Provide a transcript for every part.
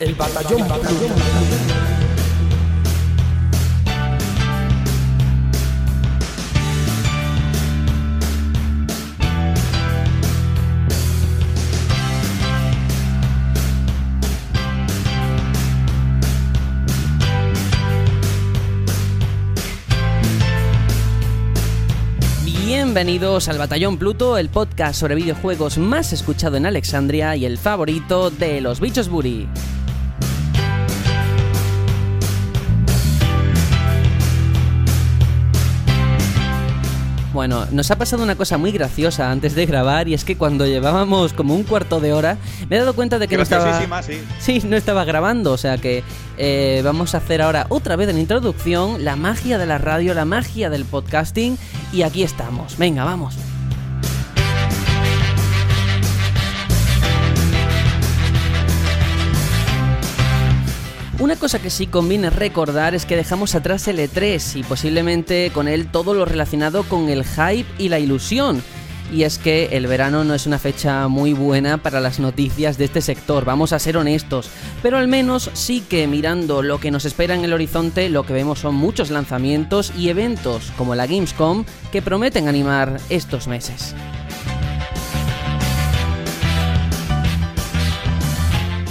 El batallón, batallón. Bienvenidos al Batallón Pluto, el podcast sobre videojuegos más escuchado en Alexandria y el favorito de los bichos Buri. Bueno, nos ha pasado una cosa muy graciosa antes de grabar y es que cuando llevábamos como un cuarto de hora me he dado cuenta de que no estaba... Sí. sí, no estaba grabando, o sea que eh, vamos a hacer ahora otra vez en la introducción la magia de la radio, la magia del podcasting y aquí estamos. Venga, vamos. Una cosa que sí conviene recordar es que dejamos atrás el E3 y posiblemente con él todo lo relacionado con el hype y la ilusión. Y es que el verano no es una fecha muy buena para las noticias de este sector, vamos a ser honestos. Pero al menos sí que mirando lo que nos espera en el horizonte, lo que vemos son muchos lanzamientos y eventos como la Gamescom que prometen animar estos meses.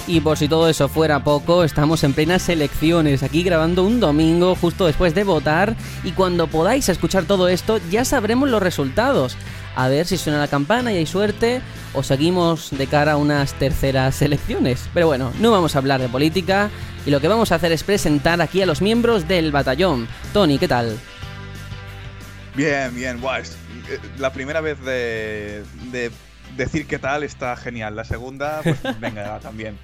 Y por si todo eso fuera poco, estamos en plenas elecciones, aquí grabando un domingo justo después de votar y cuando podáis escuchar todo esto ya sabremos los resultados. A ver si suena la campana y hay suerte o seguimos de cara a unas terceras elecciones. Pero bueno, no vamos a hablar de política y lo que vamos a hacer es presentar aquí a los miembros del batallón. Tony, ¿qué tal? Bien, bien, guay. Eh, la primera vez de, de decir qué tal está genial. La segunda, pues venga, también.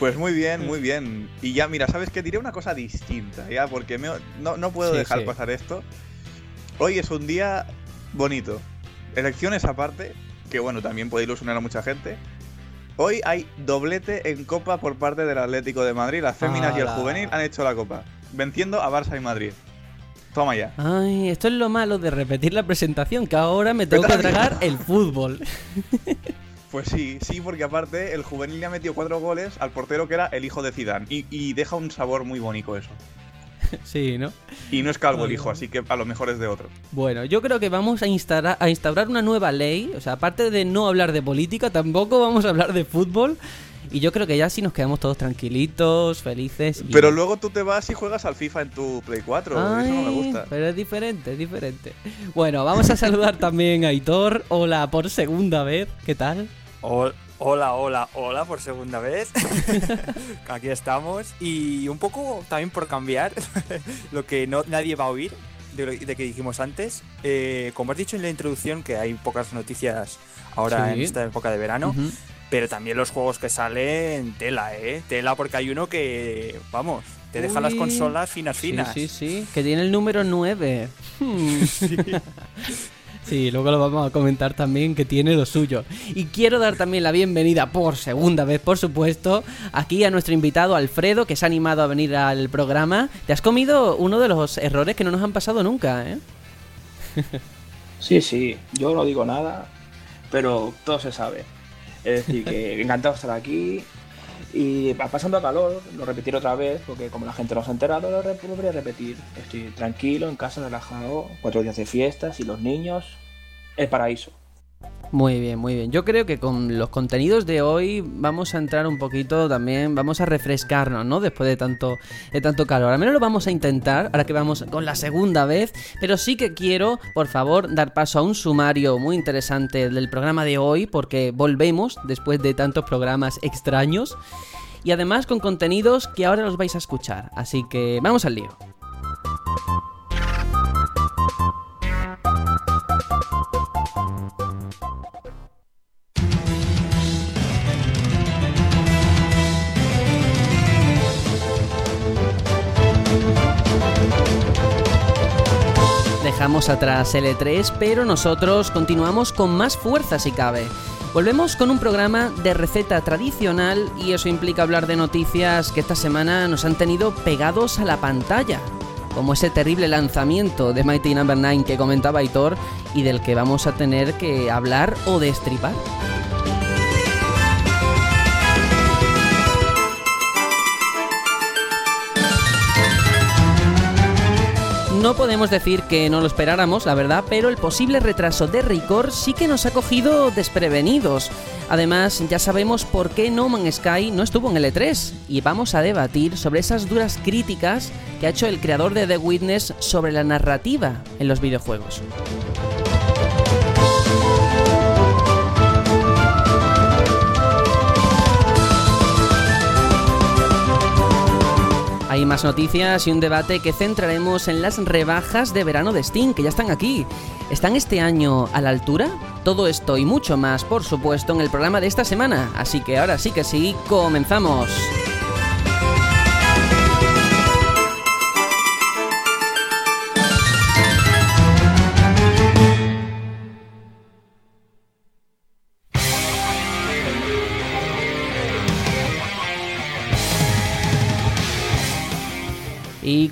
Pues muy bien, muy bien. Y ya, mira, ¿sabes qué? Diré una cosa distinta, ¿ya? Porque no, puedo dejar pasar esto. Hoy es un día bonito. Elecciones aparte, que bueno, también puede ilusionar a mucha gente. Hoy hay doblete en Copa por parte del Atlético de Madrid. Las féminas y el juvenil han hecho la Copa, venciendo a Barça y Madrid. Toma ya. Ay, esto es lo malo de repetir la presentación, que ahora me tengo que tragar el fútbol. Pues sí, sí, porque aparte el juvenil le ha metido cuatro goles al portero que era el hijo de Zidane y, deja un sabor muy bonito eso. Sí, ¿no? Y no es calvo el hijo, así que a lo mejor es de otro. Bueno, yo creo que vamos a instaurar, a instaurar una nueva ley. O sea, aparte de no hablar de política, tampoco vamos a hablar de fútbol. Y yo creo que ya sí nos quedamos todos tranquilitos, felices. Pero luego tú te vas y juegas al FIFA en tu Play 4. eso no me gusta. Pero es diferente, es diferente. Bueno, vamos a saludar también a Hitor. Hola por segunda vez. ¿Qué tal? Hola, hola, hola por segunda vez. Aquí estamos. Y un poco también por cambiar lo que no, nadie va a oír de, lo, que dijimos antes. Eh, como has dicho en la introducción, que hay pocas noticias ahora en esta época de verano. Pero también los juegos que salen, tela, ¿eh? Tela porque hay uno que, vamos, te deja las consolas finas, finas. Sí, sí, sí, que tiene el número 9. sí. Sí, luego lo vamos a comentar también que tiene lo suyo. Y quiero dar también la bienvenida por segunda vez, por supuesto, aquí a nuestro invitado Alfredo, que se ha animado a venir al programa. Te has comido uno de los errores que no nos han pasado nunca, ¿eh? Sí, sí, yo no digo nada, pero todo se sabe. Es decir, que encantado de estar aquí. Y pasando a calor, lo repetiré otra vez, porque como la gente no se ha enterado, lo volveré a repetir. Estoy tranquilo, en casa, relajado, cuatro días de fiestas y los niños, el paraíso. Muy bien, muy bien. Yo creo que con los contenidos de hoy vamos a entrar un poquito también, vamos a refrescarnos, ¿no? Después de tanto, de tanto calor. Al menos lo vamos a intentar, ahora que vamos con la segunda vez. Pero sí que quiero, por favor, dar paso a un sumario muy interesante del programa de hoy, porque volvemos después de tantos programas extraños. Y además con contenidos que ahora los vais a escuchar. Así que vamos al lío. Dejamos atrás el E3, pero nosotros continuamos con más fuerza si cabe. Volvemos con un programa de receta tradicional y eso implica hablar de noticias que esta semana nos han tenido pegados a la pantalla, como ese terrible lanzamiento de Mighty Number no. 9 que comentaba Hitor y del que vamos a tener que hablar o destripar. No podemos decir que no lo esperáramos, la verdad, pero el posible retraso de Record sí que nos ha cogido desprevenidos. Además, ya sabemos por qué No Man's Sky no estuvo en el E3 y vamos a debatir sobre esas duras críticas que ha hecho el creador de The Witness sobre la narrativa en los videojuegos. Hay más noticias y un debate que centraremos en las rebajas de verano de Steam, que ya están aquí. ¿Están este año a la altura? Todo esto y mucho más, por supuesto, en el programa de esta semana. Así que ahora sí que sí, comenzamos.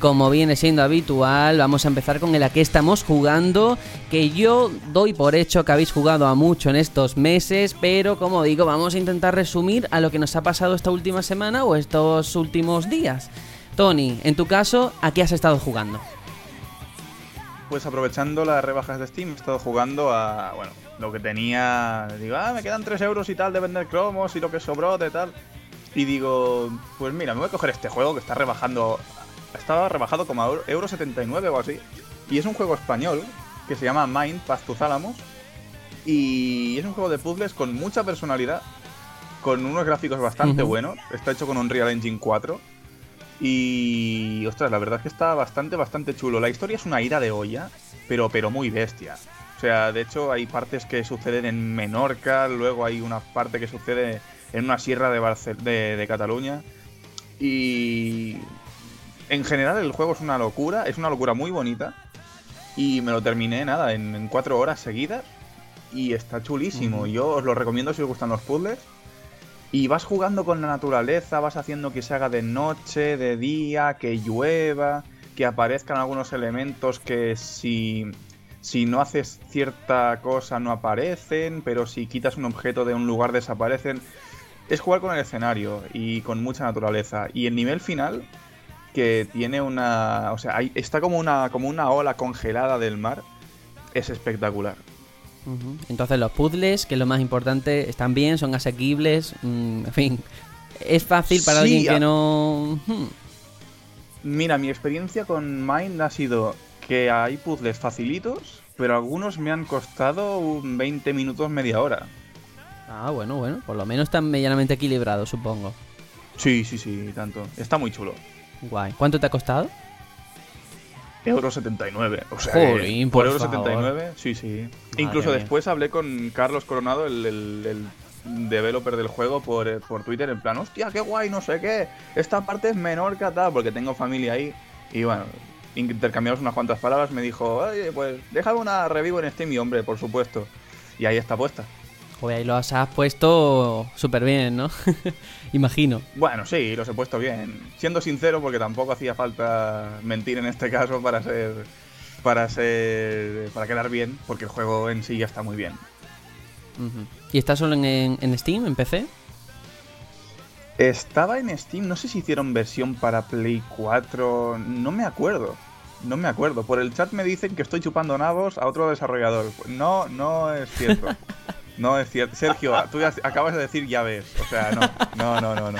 Como viene siendo habitual, vamos a empezar con el a que estamos jugando, que yo doy por hecho que habéis jugado a mucho en estos meses, pero como digo, vamos a intentar resumir a lo que nos ha pasado esta última semana o estos últimos días. Tony, en tu caso, ¿a qué has estado jugando? Pues aprovechando las rebajas de Steam, he estado jugando a, bueno, lo que tenía, digo, ah, me quedan 3 euros y tal de vender cromos y lo que sobró de tal. Y digo, pues mira, me voy a coger este juego que está rebajando estaba rebajado como a euro 79 o así. Y es un juego español que se llama Mind, Paz tus álamos. Y es un juego de puzzles con mucha personalidad, con unos gráficos bastante buenos. Está hecho con un Real Engine 4. Y. Ostras, la verdad es que está bastante, bastante chulo. La historia es una ira de olla, pero, pero muy bestia. O sea, de hecho, hay partes que suceden en Menorca, luego hay una parte que sucede en una sierra de, de, de Cataluña. Y en general el juego es una locura, es una locura muy bonita. Y me lo terminé, nada, en, cuatro horas seguidas. Y está chulísimo. Yo os lo recomiendo si os gustan los puzzles. Y vas jugando con la naturaleza, vas haciendo que se haga de noche, de día, que llueva, que aparezcan algunos elementos que si, si no haces cierta cosa no aparecen, pero si quitas un objeto de un lugar desaparecen. Es jugar con el escenario y con mucha naturaleza. Y el nivel final que tiene una. O sea, está como una, como una ola congelada del mar. Es espectacular. Entonces, los puzzles, que es lo más importante, están bien, son asequibles. Mm, en fin, es fácil para alguien que no. Hmm. Mira, mi experiencia con Mind ha sido que hay puzzles facilitos, pero algunos me han costado 20 minutos, media hora. Ah, bueno, bueno, por lo menos están medianamente equilibrados, supongo. Sí, sí, sí, tanto. Está muy chulo. Guay. ¿Cuánto te ha costado? Euro 79. O sea, por, euro 79, sí, sí. Incluso después hablé con Carlos Coronado, el, el, developer del juego, por, por, Twitter, en plan, hostia, qué guay, no sé qué. Esta parte es menor que tal, porque tengo familia ahí. Y bueno, intercambiamos unas cuantas palabras. Me dijo, oye, pues déjame una review en Steam, y hombre, por supuesto. Y ahí está puesta. Pues ahí lo has puesto súper bien, ¿no? Imagino. Bueno, sí, los he puesto bien. Siendo sincero, porque tampoco hacía falta mentir en este caso para ser. para ser. para quedar bien, porque el juego en sí ya está muy bien. ¿Y está solo en, en Steam, en PC? Estaba en Steam, no sé si hicieron versión para Play 4, no me acuerdo. No me acuerdo. Por el chat me dicen que estoy chupando nabos a otro desarrollador. No, no es cierto. No es cierto. Sergio, tú acabas de decir ya ves. O sea, no, no, no, no, no.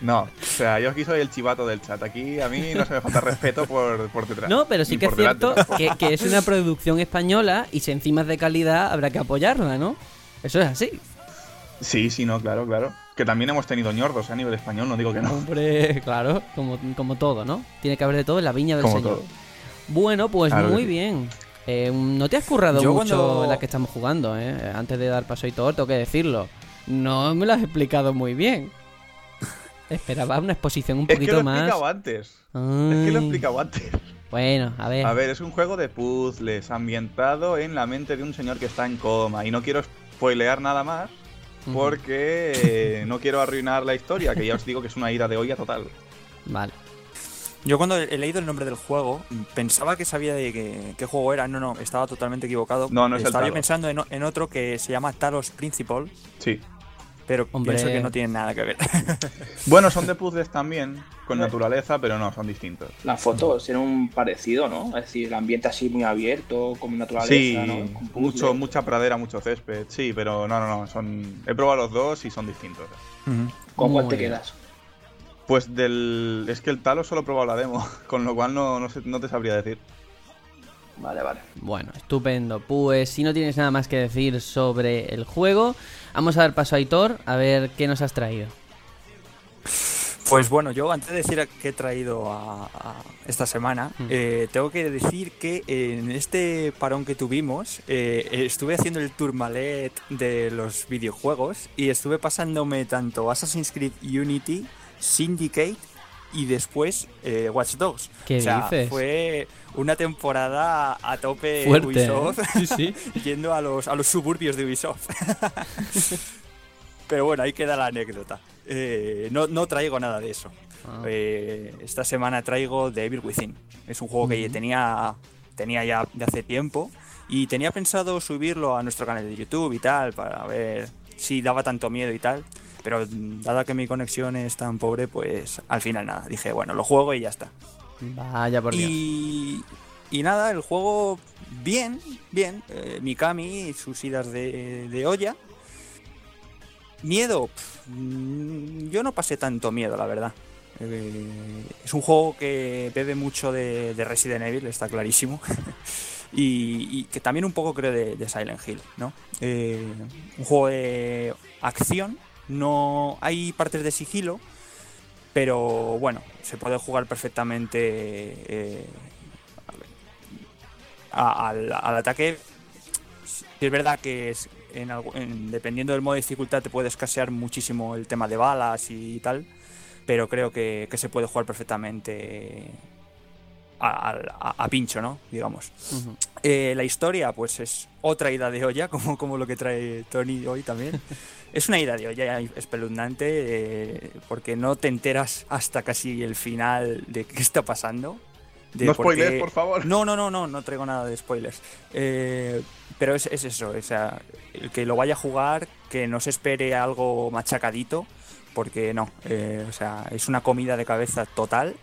No, o sea, yo aquí soy el chivato del chat. Aquí a mí no se me falta respeto por, por detrás. No, pero sí que es cierto que, es una producción española y si encima es de calidad habrá que apoyarla, ¿no? Eso es así. Sí, sí, no, claro, claro. Que también hemos tenido ñordos a nivel español, no digo que no. Hombre, claro, como, como todo, ¿no? Tiene que haber de todo en la viña del señor. Bueno, pues muy bien. Eh, no te has currado mucho en la que estamos jugando, ¿eh? Antes de dar paso y todo, tengo que decirlo. No me lo has explicado muy bien. Esperaba una exposición un poquito más. Es que lo he explicado antes. Es que lo he explicado antes. Bueno, a ver. A ver, es un juego de puzzles ambientado en la mente de un señor que está en coma. Y no quiero spoilear nada más porque no quiero arruinar la historia, que ya os digo que es una ira de olla total. Vale. Yo cuando he leído el nombre del juego, pensaba que sabía de qué, qué juego era. No, no, estaba totalmente equivocado. No, no es el Estaba yo Talos. pensando en, otro que se llama Talos Principal, Sí. pero Hombre. pienso que no tiene nada que ver. Bueno, son de puzzles también, con naturaleza, pero no, son distintos. Las fotos tienen un parecido, ¿no? Es decir, el ambiente así muy abierto, con naturaleza, Sí, ¿no? Con mucho, mucha pradera, mucho césped. Sí, pero no, no, no. Son... He probado los dos y son distintos. Ujú. ¿Con cuál te bien. quedas? Pues del. Es que el Talos solo he probado la demo, con lo cual no, no, sé- no te sabría decir. Vale, vale. Bueno, estupendo. Pues si no tienes nada más que decir sobre el juego, vamos a dar paso a Aitor a ver qué nos has traído. Pues bueno, yo antes de decir qué he traído a, a esta semana, Mm. eh, tengo que decir que en este parón que tuvimos, eh, estuve haciendo el tourmalet de los videojuegos y estuve pasándome tanto Assassin's Creed Unity, Syndicate y después eh, Watch Dogs. ¿Qué o sea, dices? Fue una temporada a tope Fuerte. ¿eh? Ubisoft, Sí, sí. yendo a los, a los suburbios de Ubisoft. Pero bueno, ahí queda la anécdota. Eh, no, no traigo nada de eso. Ah. Esta semana traigo The Evil Within. Es un juego que Ujú. tenía, tenía ya de hace tiempo y tenía pensado subirlo a nuestro canal de YouTube y tal para ver si daba tanto miedo y tal. Pero dada que mi conexión es tan pobre, pues al final nada. Dije, bueno, lo juego y ya está. Vaya por Dios. Y, y nada, el juego bien, bien. Eh, Mikami y sus idas de, de olla. Miedo, mm, yo no pasé tanto miedo, la verdad. Eh, es un juego que bebe mucho de, de Resident Evil, está clarísimo. y, y que también un poco creo de, de Silent Hill, ¿no? Eh, un juego de acción, no hay partes de sigilo, pero bueno, se puede jugar perfectamente eh, a- al, al ataque. Es verdad que es en dependiendo del modo de dificultad te puede escasear muchísimo el tema de balas y tal, pero creo que, que se puede jugar perfectamente a, a- a pincho, ¿no? Digamos. Eh, la historia, pues es otra ida de olla, como, como lo que trae Tony hoy también. es una ida de olla espeluznante, eh, porque no te enteras hasta casi el final de qué está pasando. de No spoilees, por favor. No, no, no, no, no traigo nada de spoilers. Eh, pero es, es eso, o sea, el que lo vaya a jugar, que no se espere algo machacadito, porque no, eh, o sea, es una comida de cabeza total.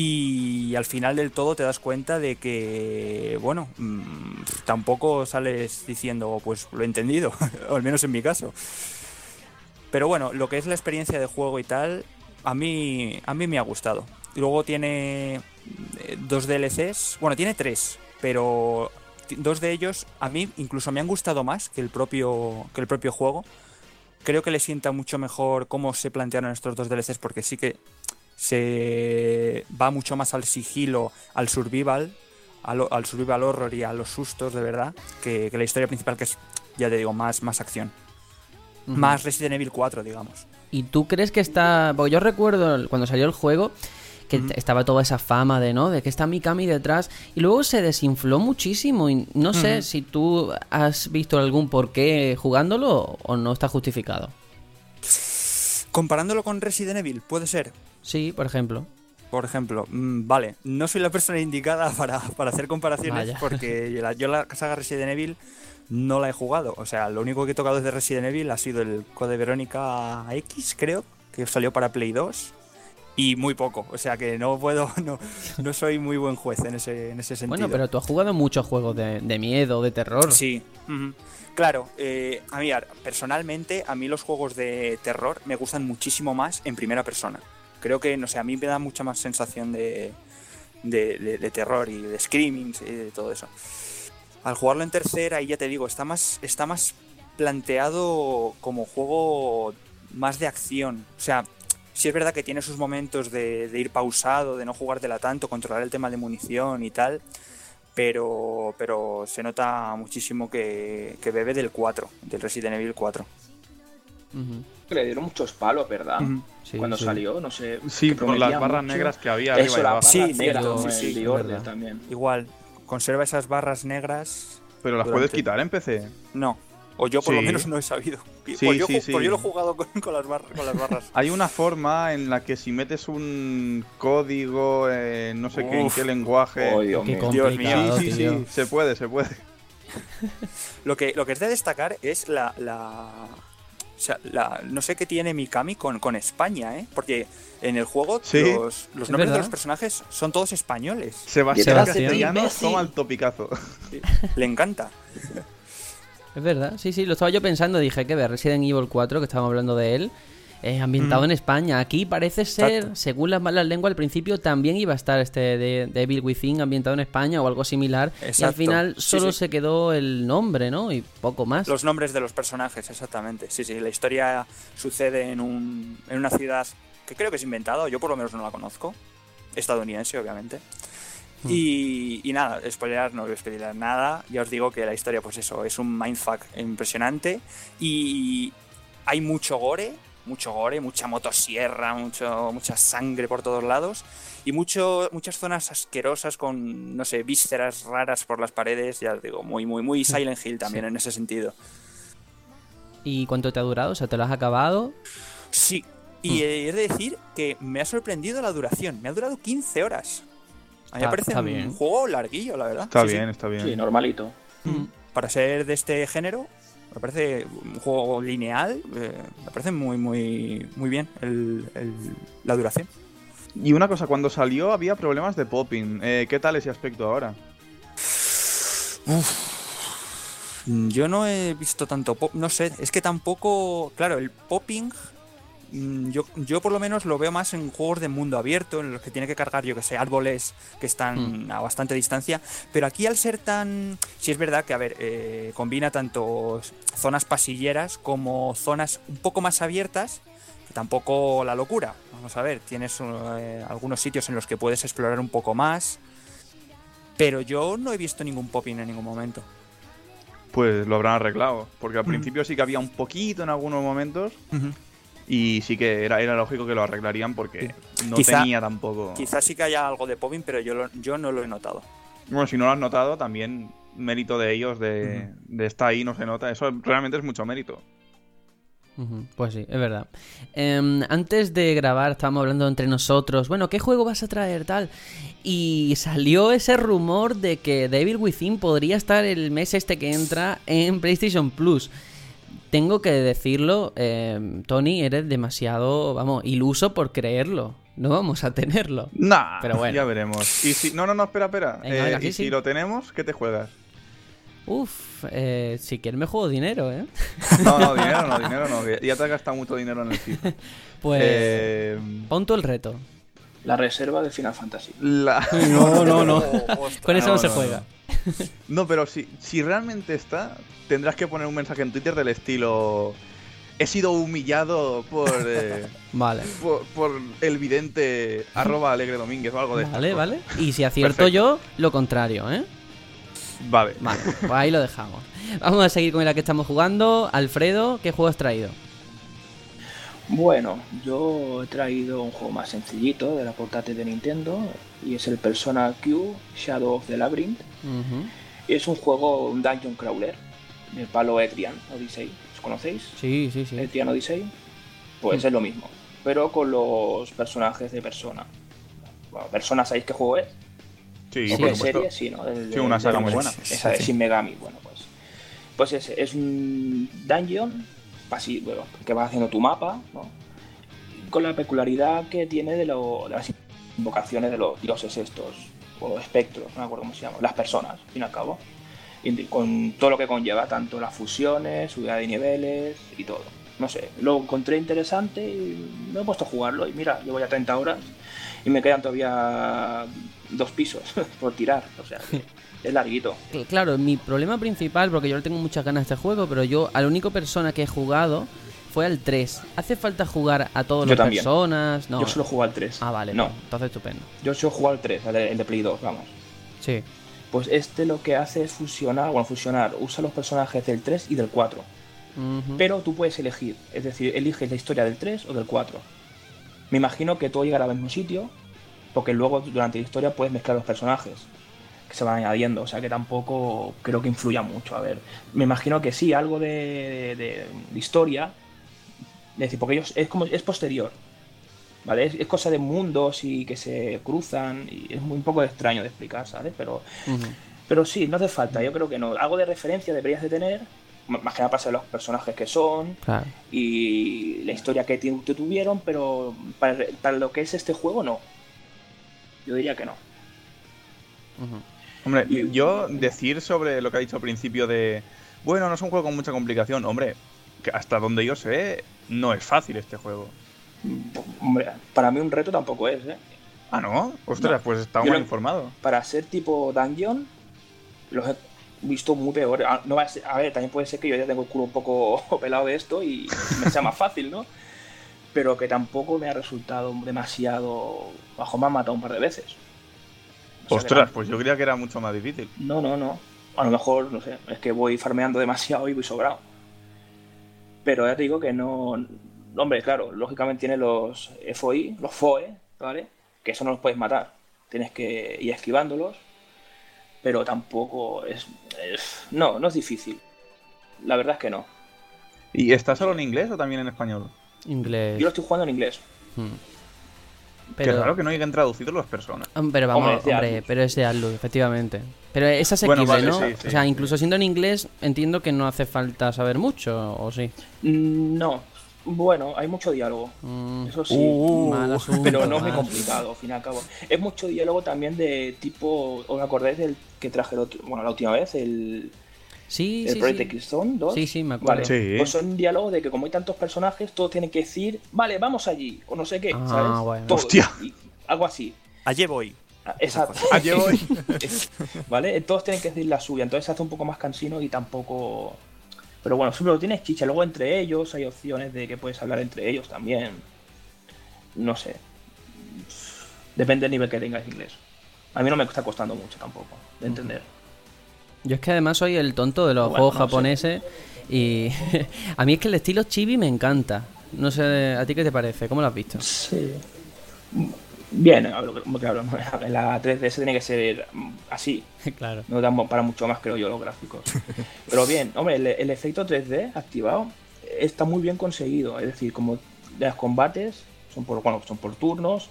Y al final del todo te das cuenta de que, bueno, mm, tampoco sales diciendo, pues lo he entendido, o al menos en mi caso. Pero bueno, lo que es la experiencia de juego y tal, a mí, a mí me ha gustado. Luego tiene eh, dos DLCs, bueno, tiene tres, pero dos de ellos a mí incluso me han gustado más que el propio, que el propio juego. Creo que le sienta mucho mejor cómo se plantearon estos dos DLCs porque sí que se va mucho más al sigilo, al survival, al, al survival horror y a los sustos de verdad, que, que la historia principal que es, ya te digo, más, más acción. Más Resident Evil 4, digamos. ¿Y tú crees que está.? Porque yo recuerdo cuando salió el juego que estaba toda esa fama de, ¿no? De que está Mikami detrás. Y luego se desinfló muchísimo. Y no sé si tú has visto algún porqué jugándolo o no está justificado. Comparándolo con Resident Evil, puede ser. Sí, por ejemplo. Por ejemplo, mm, vale, no soy la persona indicada para, para hacer comparaciones Vaya. porque la- yo la saga Resident Evil no la he jugado. O sea, lo único que he tocado de Resident Evil ha sido el Code Verónica X, creo, que salió para Play 2. Y muy poco, o sea que no puedo, no, no soy muy buen juez en ese, en ese sentido. Bueno, pero tú has jugado muchos juegos de, de miedo, de terror. Sí, ujú. claro. eh, a mí, personalmente, a mí los juegos de terror me gustan muchísimo más en primera persona. Creo que, no sé, a mí me da mucha más sensación de, de, terror y de screamings y de todo eso. Al jugarlo en tercera, y ya te digo, está más, está más planteado como juego más de acción. O sea, sí es verdad que tiene sus momentos de, ir pausado, de no jugártela tanto, controlar el tema de munición y tal pero, pero se nota muchísimo que, que bebe del 4, del Resident Evil 4. Ujú. Le dieron muchos palos, ¿verdad? Sí, Cuando sí. salió, no sé. Sí, que por las barras mucho. negras que había arriba Eso, y las barras Sí, negras, sí, el sí, verdad. también. Igual, conserva esas barras negras. Pero las Durante- puedes quitar en PC. No, O yo por lo menos no he sabido. Sí, pues, yo, sí. pues yo lo he jugado con, con las, bar- con las barras. Hay una forma en la que si metes un código, eh, no sé qué, en qué lenguaje. Oh, Dios Qué mío. Dios complicado, sí, sí, sí, se puede, se puede. Lo que, lo que es de destacar es la. la o sea, la, no sé qué tiene Mikami con, con España, ¿eh? Porque en el juego Sí. los, los Es nombres de los personajes son todos españoles. Sebastián toma el topicazo. Le encanta. Es verdad, sí, sí, lo estaba yo pensando, dije que ver Resident Evil 4, que estábamos hablando de él, es ambientado Mm. en España. Aquí parece ser, Exacto. según las malas lenguas, al principio también iba a estar este de Devil Within ambientado en España o algo similar. Y al Exacto. final Sí, solo sí. se quedó el nombre, ¿no? Y poco más. Los nombres de los personajes, exactamente. Sí, sí, la historia sucede en, un, en una ciudad que creo que es inventada, yo por lo menos no la conozco. Estadounidense, obviamente. Y, y nada, spoilear, no voy a spoilear nada. Ya os digo que la historia, pues eso, es un mindfuck impresionante. Y hay mucho gore, mucho gore, mucha motosierra, mucho, mucha sangre por todos lados. Y mucho, muchas zonas asquerosas con, no sé, vísceras raras por las paredes. Ya os digo, muy, muy, muy Silent Hill también en ese sentido. ¿Y cuánto te ha durado? O sea, ¿te lo has acabado? Sí. Y he de decir que me ha sorprendido la duración. Me ha durado 15 horas. A mí me parece está un bien. juego larguillo, la verdad. Está Sí, sí. bien, está bien. Sí, normalito. Para ser de este género, me parece un juego lineal. eh, me parece muy, muy, muy bien el- el- la duración. Y una cosa, cuando salió había problemas de popping. Eh, ¿Qué tal ese aspecto ahora? Yo no he visto tanto pop, no sé, es que tampoco, claro, el popping, yo, yo por lo menos lo veo más en juegos de mundo abierto, en los que tiene que cargar, yo que sé, árboles que están a bastante distancia, pero aquí al ser tan, sí es verdad que, a ver, eh, combina tanto zonas pasilleras como zonas un poco más abiertas, que tampoco la locura, vamos a ver, tienes eh, algunos sitios en los que puedes explorar un poco más, pero yo no he visto ningún popping en ningún momento. Pues lo habrán arreglado. Porque al Mm. principio sí que había un poquito en algunos momentos. Y sí que era, era lógico que lo arreglarían porque no Quizá- tenía tampoco. Quizás sí que haya algo de popping, pero yo, lo- yo no lo he notado. Bueno, si no lo has notado, también mérito de ellos, de, de estar ahí, no se nota. Eso realmente es mucho mérito. Pues sí, es verdad. Em, antes de grabar estábamos hablando entre nosotros, bueno, ¿qué juego vas a traer tal? Y salió ese rumor de que Devil Within podría estar el mes este que entra en PlayStation Plus. Tengo que decirlo, em, Tony, eres demasiado, vamos, iluso por creerlo. No vamos a tenerlo. Nah, Pero bueno. ya veremos. Y si, no, no, no, espera, espera. Venga, Eh, venga, sí, y si lo tenemos, ¿qué te juegas? Uf, eh, si quieres me juego dinero, ¿eh? No, no, dinero no, dinero no. que Ya te has gastado mucho dinero en el FIFA. Pues Eh, pon tú el reto. La reserva de Final Fantasy. la- No, no, no. Con eso no, no, se juega. No, pero si, si realmente está, tendrás que poner un mensaje en Twitter del estilo. He sido humillado por, eh, Vale. por, por el vidente arroba alegre domínguez o algo de Vale, estas vale. Y si acierto Perfecto. yo, lo contrario, ¿eh? Vale. Vale, pues ahí lo dejamos. Vamos a seguir con la que estamos jugando. Alfredo, ¿qué juego has traído? Bueno, yo he traído un juego más sencillito de la portátil de Nintendo y es el Persona Q Shadow of the Labyrinth. Es un juego, un dungeon crawler del palo Etrian Odyssey. ¿Os conocéis? Sí, sí, sí. Etrian Odyssey. Pues es lo mismo, pero con los personajes de Persona. Bueno, Persona, ¿sabéis qué juego es? Sí, Sí, ¿O por qué supuesto. serie? Sí, ¿no? Del- Sí, una del- saga muy buena. Esa de Shin Megami, bueno, pues. Pues ese es un dungeon pasi- bueno, que vas haciendo tu mapa, ¿no? Con la peculiaridad que tiene de, lo- de las invocaciones de los dioses estos, o espectros, no me acuerdo cómo se llaman, las personas, al fin y al cabo. Y con todo lo que conlleva, tanto las fusiones, subida de niveles y todo. No sé, lo encontré interesante y me he puesto a jugarlo y mira, llevo ya 30 horas y me quedan todavía dos pisos por tirar, o sea, es larguito. Cl- Claro, mi problema principal, porque yo le tengo muchas ganas a este juego, pero yo a la única persona que he jugado fue al 3. ¿Hace falta jugar a todas Yo las también. personas? No. Yo solo juego al 3. Ah, vale. No, entonces estupendo. yo solo juego al 3, el de, Play 2, vamos. Sí. Pues este lo que hace es fusionar, bueno, fusionar, usa los personajes del 3 y del 4. Ujú. Pero tú puedes elegir, es decir, eliges la historia del 3 o del 4. Me imagino que todo llegará al mismo sitio, porque luego durante la historia puedes mezclar los personajes. que se van añadiendo, o sea que tampoco creo que influya mucho. A ver, me imagino que sí, algo de, de- de historia, es decir, porque ellos es como es posterior, ¿vale? Es, es cosa de mundos y que se cruzan y es muy, un poco extraño de explicar, ¿sabes? Pero, pero sí, no hace falta, yo creo que no. Algo de referencia deberías de tener, más que nada para saber los personajes que son Claro. y la historia que que tuvieron, pero para, para lo que es este juego, no. Yo diría que no. Hombre, yo decir sobre lo que ha dicho al principio de. Bueno, no es un juego con mucha complicación. Hombre, que hasta donde yo sé, no es fácil este juego. Hombre, para mí un reto tampoco es, ¿eh? Ah, ¿no? Ostras, No. pues está lo- informado. Para ser tipo dungeon, los he visto muy peores. Ah, No va a, ser- a ver, también puede ser que yo ya tengo el culo un poco pelado de esto y me sea más fácil, ¿no? Pero que tampoco me ha resultado demasiado. Bajo me han matado un par de veces. Ostras, pues yo creía que era mucho más difícil. No, no, no. A lo mejor, no sé, es que voy farmeando demasiado y voy sobrado. Pero ya te digo que no. Hombre, claro, lógicamente tiene los FOI, los FOE, ¿vale? Que eso no los puedes matar. Tienes que ir esquivándolos. Pero tampoco es. es- no, no es difícil. La verdad es que no. ¿Y está solo en inglés o también en español? Inglés. Yo lo estoy jugando en inglés. Hmm. Qué raro que no hayan traducido las personas. Pero vamos, Hombre, hombre, pero es de Atlus, efectivamente. Pero es asequible, Bueno, vale, ¿no? sí, sí. O sea, incluso siendo en inglés, entiendo que no hace falta saber mucho, ¿o sí? Mm, No. Bueno, hay mucho diálogo. Mm, Eso sí. Uh, mal asunto, pero no es muy complicado, al fin y al cabo. Es mucho diálogo también de tipo. ¿Os acordáis del que traje el otro- bueno, la última vez? El, Sí, el sí, Project sí. Keystone 2. Sí, sí, me acuerdo. Vale, Sí. pues son diálogos de que como hay tantos personajes, todos tienen que decir, vale, vamos allí, o no sé qué, Ah, ¿sabes? bueno. Hostia. y algo así. Allí voy. Ah, Exacto. Allí voy. ¿Vale? Todos tienen que decir la suya, entonces se hace un poco más cansino y tampoco. Pero bueno, siempre lo tienes chicha. Luego entre ellos hay opciones de que puedes hablar entre ellos también. No sé. Depende del nivel que tengas inglés. A mí no me está costando mucho tampoco de entender. Yo es que además soy el tonto de los Bueno, juegos no sé. japoneses y a mí es que el estilo chibi me encanta. No sé, ¿a ti qué te parece? ¿Cómo lo has visto? Sí. Bien, claro, la 3DS tiene que ser así. claro. No dan para mucho más, creo yo, los gráficos. Pero bien, hombre, el, el efecto 3D activado está muy bien conseguido. Es decir, como los combates son por, bueno, son por turnos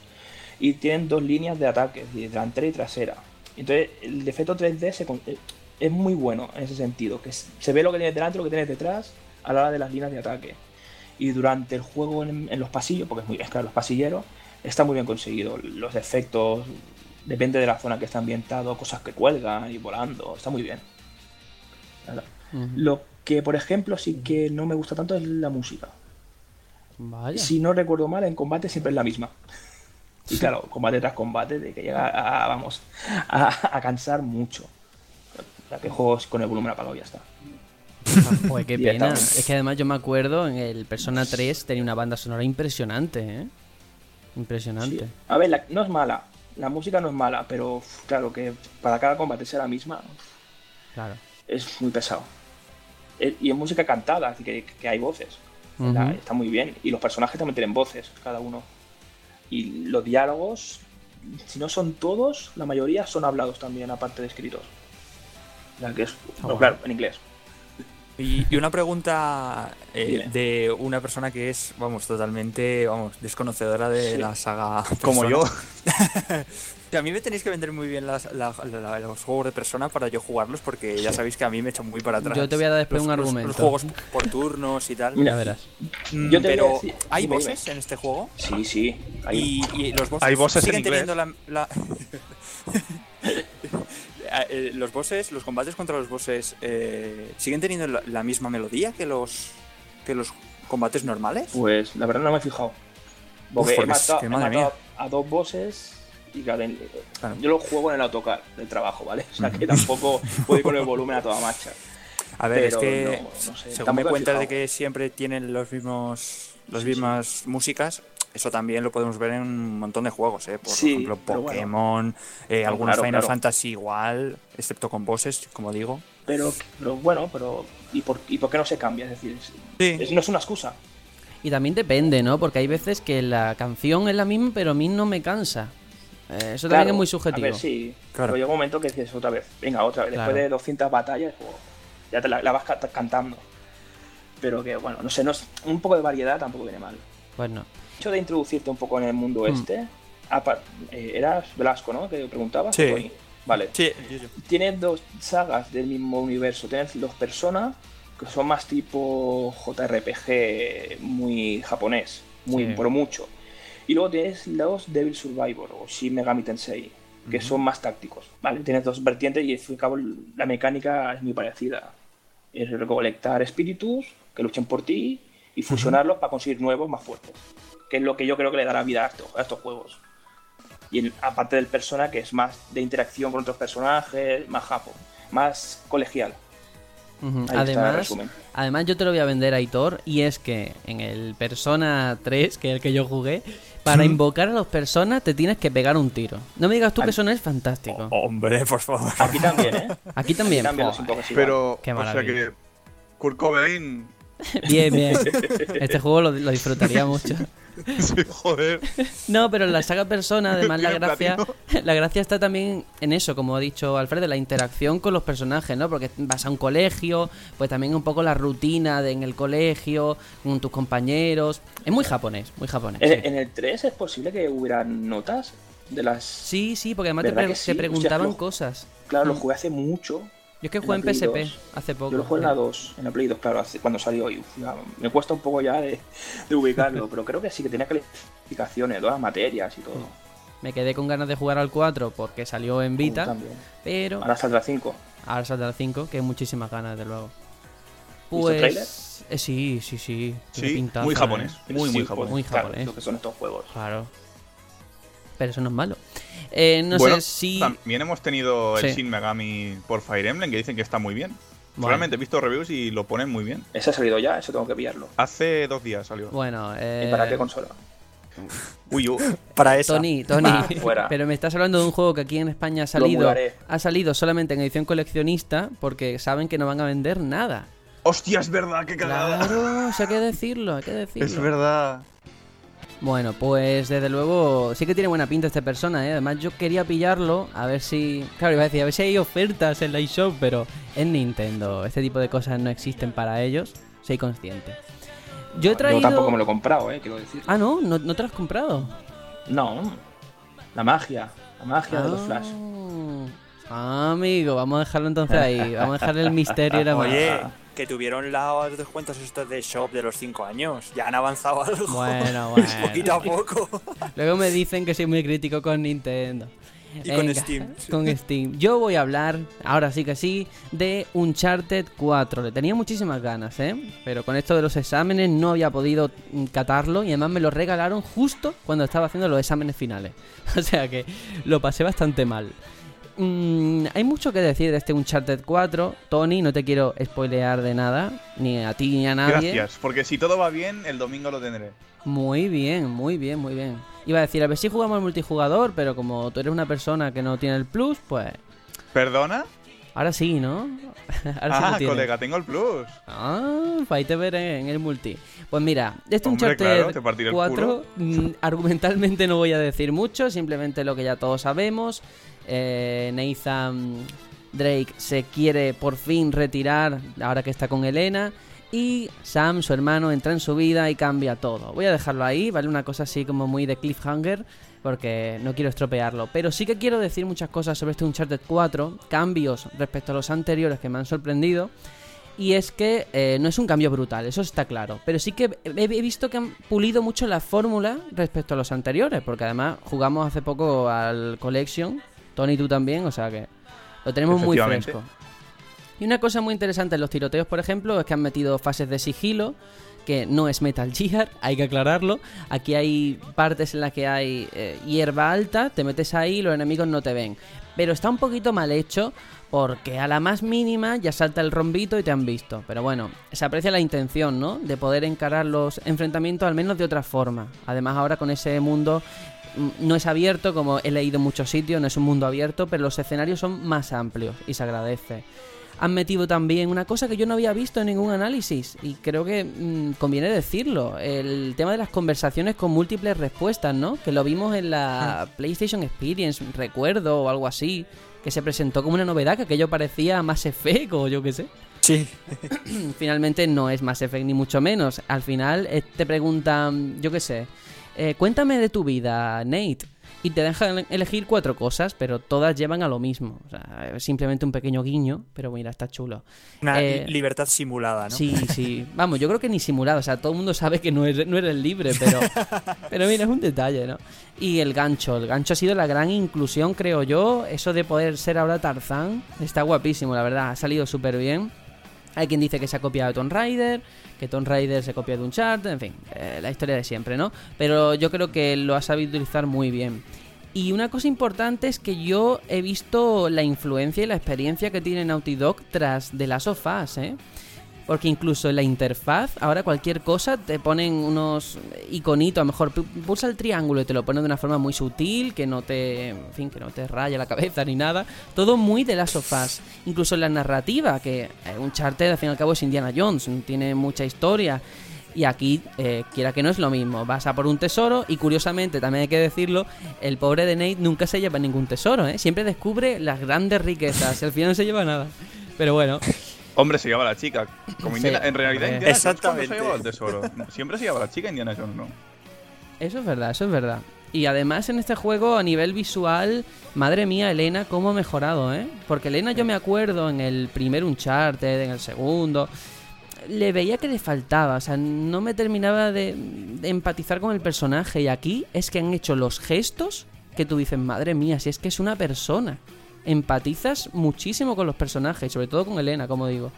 y tienen dos líneas de ataque, delantera y trasera. Entonces, el efecto 3D se eh, es muy bueno en ese sentido, que se ve lo que tienes delante lo que tienes detrás a la hora de las líneas de ataque. Y durante el juego en, en los pasillos, porque es muy es claro, los pasilleros, está muy bien conseguido. Los efectos, depende de la zona que está ambientado, cosas que cuelgan y volando, está muy bien. Lo que, por ejemplo, sí que no me gusta tanto es la música. Vaya. Si no recuerdo mal, en combate siempre es la misma. Y claro, combate tras combate, de que llega a, vamos, a, a cansar mucho. O sea, que juegos con el volumen apagado y ya está. Joder, qué pena. Es que además yo me acuerdo en el Persona 3 tenía una banda sonora impresionante, ¿eh? Impresionante. Sí. A ver, la- no es mala. La música no es mala, pero claro que para cada combate sea la misma, Claro. es muy pesado. Eh, Y es música cantada, así que, que hay voces. La- está muy bien. Y los personajes también tienen voces, cada uno. Y los diálogos, si no son todos, la mayoría son hablados también, aparte de escritos. Que es, bueno. claro, en inglés. Y, y una pregunta eh, de una persona que es, vamos, totalmente, vamos, desconocedora de Sí. la saga. Como yo. Que a mí me tenéis que vender muy bien las- la- la- los juegos de persona para yo jugarlos, porque ya sabéis que a mí me echan muy para atrás. Yo te voy a dar después Los- un argumento. Los juegos por turnos y tal. Mira, verás. Mm, yo te voy a pero, decir- ¿hay voces en este juego? Sí, sí. hay- Y, y los bosses, Hay voces en siguen inglés. teniendo la, la- Eh, los bosses, los combates contra los bosses eh, siguen teniendo la, la misma melodía que los que los combates normales. Pues la verdad no me he fijado. Porque, Uf, porque he es matado, que he madre matado a dos bosses y en- Claro. yo lo juego en el autocar del trabajo, ¿vale? O sea que tampoco puedo ir con el volumen a toda marcha. A ver, es que no, no sé, según me cuentas de que siempre tienen los mismos las Sí, mismas músicas, eso también lo podemos ver en un montón de juegos, ¿eh? Por Sí, ejemplo, pero bueno. Pokémon, eh, No, algunos claro, Final claro. Fantasy igual, excepto con bosses, como digo. Pero, pero bueno, pero ¿y por, ¿y por qué no se cambia? Es decir, es- es- no es una excusa. Y también depende, ¿no? Porque hay veces que la canción es la misma, pero a mí no me cansa. Eh, eso también Claro, es muy A subjetivo. ver, sí. Claro. Pero llega un momento que dices otra vez, venga, otra vez. Claro. Después de 200 batallas, oh, ya te la, la vas ca- cantando. Pero que, bueno, no sé, no es- un poco de variedad tampoco viene mal. Pues no. El hecho de introducirte un poco en el mundo Mm. este, eh, eras Velasco, ¿no? Que preguntabas. Sí. Vale. Sí, yo- yo. Tienes dos sagas del mismo universo. Tienes dos personas que son más tipo JRPG, muy japonés, muy Sí. por mucho. Y luego tienes los Devil Survivor o Shin Megami Tensei, que son más tácticos. ¿vale? Tienes dos vertientes y al fin y al cabo la mecánica es muy parecida. Es recolectar espíritus que luchen por ti y fusionarlos para conseguir nuevos más fuertes. Que es lo que yo creo que le dará vida a estos, a estos juegos. Y el- aparte del persona que es más de interacción con otros personajes, más japo, más colegial. Además, además, yo te lo voy a vender a Hitor. Y es que en el Persona 3, que es el que yo jugué, para invocar a los personas te tienes que pegar un tiro. No me digas tú que eso no es fantástico. Hombre, por favor. Aquí también, ¿eh? Aquí también. también Joder. invocas igual. Pero, Qué o sea que Kurt Cobain, Bien, bien. Este juego lo, lo disfrutaría mucho. sí, joder, No, pero en la saga Persona, además, la gracia, la gracia está también en eso, como ha dicho Alfredo, la interacción con los personajes, ¿no? Porque vas a un colegio, pues también un poco la rutina de en el colegio, con tus compañeros. Es muy japonés, muy japonés. En, sí. en el 3 es posible que hubiera notas de las... Sí, sí, porque además te, preguntaban Hostia, lo- cosas. Claro, lo Mm. jugué hace mucho. Yo es que en jugué en Play PSP 2. hace poco. Yo lo jugué en la 2, en la Play 2, claro, hace- cuando salió. Y, uf, ya, me cuesta un poco ya de, de ubicarlo, pero creo que sí que tenía calificaciones, todas las materias y todo. Me quedé con ganas de jugar al 4 porque salió en Vita, Uh, también. pero Ahora saldrá 5. ahora saldrá el 5, que hay muchísimas ganas, desde luego. Pues eh, sí, sí, sí. sí, pintaza, muy ¿eh? japonés, muy, muy Sí, japonés. Muy Claro, japonés. lo que son estos juegos. Claro. Pero eso no es malo. Eh, no bueno, sé si. también hemos tenido el Sí. Shin Megami por Fire Emblem que dicen que está muy bien. Bueno. Realmente he visto reviews y lo ponen muy bien. Ese ha salido ya, eso tengo que pillarlo. Hace dos días salió. Bueno, eh, ¿Y para qué consola? Uy, uh, Para esa. Tony, Tony, Ah, fuera. pero me estás hablando de un juego que aquí en España ha salido, ha salido solamente en edición coleccionista porque saben que no van a vender nada. hostia, es verdad, qué cagada. Claro, o sea, hay que decirlo, hay que decirlo. Es verdad. Bueno, pues desde luego sí que tiene buena pinta esta persona, ¿eh? Además yo quería pillarlo, a ver si... Claro, iba a decir, a ver si hay ofertas en la eShop, pero en Nintendo este tipo de cosas no existen para ellos, soy consciente. Yo he traído... Yo tampoco me lo he comprado, eh, quiero decir. Ah, ¿no? ¿No, no te lo has comprado? No, la magia, la magia de los Flash. Ah, amigo, vamos a dejarlo entonces ahí, vamos a dejar el misterio y la Oye, magia. Que tuvieron los descuentos estos de Shop de los 5 años. Ya han avanzado algo. Bueno, bueno. Poquito a poco. Luego me dicen que soy muy crítico con Nintendo. Y con Steam. Con Steam. Yo voy a hablar, ahora sí que sí, de Uncharted 4. Le tenía muchísimas ganas, ¿eh? Pero con esto de los exámenes no había podido mm, catarlo y además me lo regalaron justo cuando estaba haciendo los exámenes finales. O sea que lo pasé bastante mal. Mm, hay mucho que decir de este Uncharted 4. Tony, no te quiero spoilear de nada, ni a ti ni a nadie. Gracias, porque si todo va bien, el domingo lo tendré. Muy bien, muy bien, muy bien. Iba a decir, a ver si jugamos multijugador, pero como tú eres una persona que no tiene el plus, pues ¿Perdona? ahora sí, ¿no? ahora sí Ah, tienes. colega, tengo el plus. Ah, ahí te veré en el multi. Pues mira, este Hombre, Uncharted claro, te partiré el 4, mm, argumentalmente no voy a decir mucho, simplemente lo que ya todos sabemos. Eh, Nathan Drake se quiere por fin retirar ahora que está con Elena. Y Sam, su hermano, entra en su vida y cambia todo. Voy a dejarlo ahí, ¿vale? Una cosa así como muy de cliffhanger, porque no quiero estropearlo. Pero sí que quiero decir muchas cosas sobre este Uncharted 4, cambios respecto a los anteriores que me han sorprendido. Y es que eh, no es un cambio brutal, eso está claro. Pero sí que he, he visto que han pulido mucho la fórmula respecto a los anteriores, porque además jugamos hace poco al Collection, Tony tú también, o sea que lo tenemos muy fresco. Y una cosa muy interesante en los tiroteos, por ejemplo, es que han metido fases de sigilo, que no es Metal Gear, hay que aclararlo. Aquí hay partes en las que hay eh, hierba alta, te metes ahí y los enemigos no te ven. Pero está un poquito mal hecho porque a la más mínima ya salta el rombito y te han visto. Pero bueno, se aprecia la intención, ¿no? De poder encarar los enfrentamientos al menos de otra forma. Además ahora con ese mundo no es abierto, como he leído en muchos sitios, no es un mundo abierto, pero los escenarios son más amplios y se agradece. han metido también una cosa que yo no había visto en ningún análisis y creo que mm, conviene decirlo, el tema de las conversaciones con múltiples respuestas, ¿no? Que lo vimos en la PlayStation Experience, recuerdo, o algo así, que se presentó como una novedad, que aquello parecía más Effect o yo qué sé. Sí. Finalmente no es Mass Effect ni mucho menos. Al final eh, te preguntan, yo qué sé, eh, cuéntame de tu vida, Nate. Y te dejan elegir cuatro cosas, pero todas llevan a lo mismo. O sea, simplemente un pequeño guiño, pero mira, está chulo. Una Eh, libertad simulada, ¿no? Sí, sí. Vamos, yo creo que ni simulado. O sea, todo el mundo sabe que no eres, no eres libre, pero, pero mira, es un detalle, ¿no? Y el gancho. El gancho ha sido la gran inclusión, creo yo. Eso de poder ser ahora Tarzán está guapísimo, la verdad. Ha salido súper bien. Hay quien dice que se ha copiado de Tomb Raider, que Tomb Raider se copia de Uncharted, en fin, eh, la historia de siempre, ¿no? Pero yo creo que lo ha sabido utilizar muy bien. Y una cosa importante es que yo he visto la influencia y la experiencia que tiene Naughty Dog tras The Last of Us, ¿eh? Porque incluso en la interfaz, ahora cualquier cosa te ponen unos iconitos, a lo mejor pu- pulsa el triángulo y te lo ponen de una forma muy sutil, que no te, fin, que no te raya la cabeza ni nada. Todo muy de las sofás. Incluso en la narrativa, que un charter al fin y al cabo es Indiana Jones, tiene mucha historia. Y aquí, eh, quiera que no es lo mismo, vas a por un tesoro y curiosamente, también hay que decirlo, el pobre de Nate nunca se lleva ningún tesoro, ¿eh? Siempre descubre las grandes riquezas y al final no se lleva nada. Pero bueno, Hombre, se lleva la chica. Como Sí, Indiana- en realidad, hombre. Indiana Jones Exactamente. se lleva el tesoro. Siempre se lleva la chica Indiana Jones, ¿no? Eso es verdad, eso es verdad. Y además en este juego a nivel visual, madre mía, Elena, cómo ha mejorado, ¿eh? Porque Elena yo me acuerdo en el primer Uncharted, en el segundo, le veía que le faltaba, o sea, no me terminaba de, de empatizar con el personaje. Y aquí es que han hecho los gestos que tú dices, madre mía, si es que es una persona. Empatizas muchísimo con los personajes, sobre todo con Elena, como digo.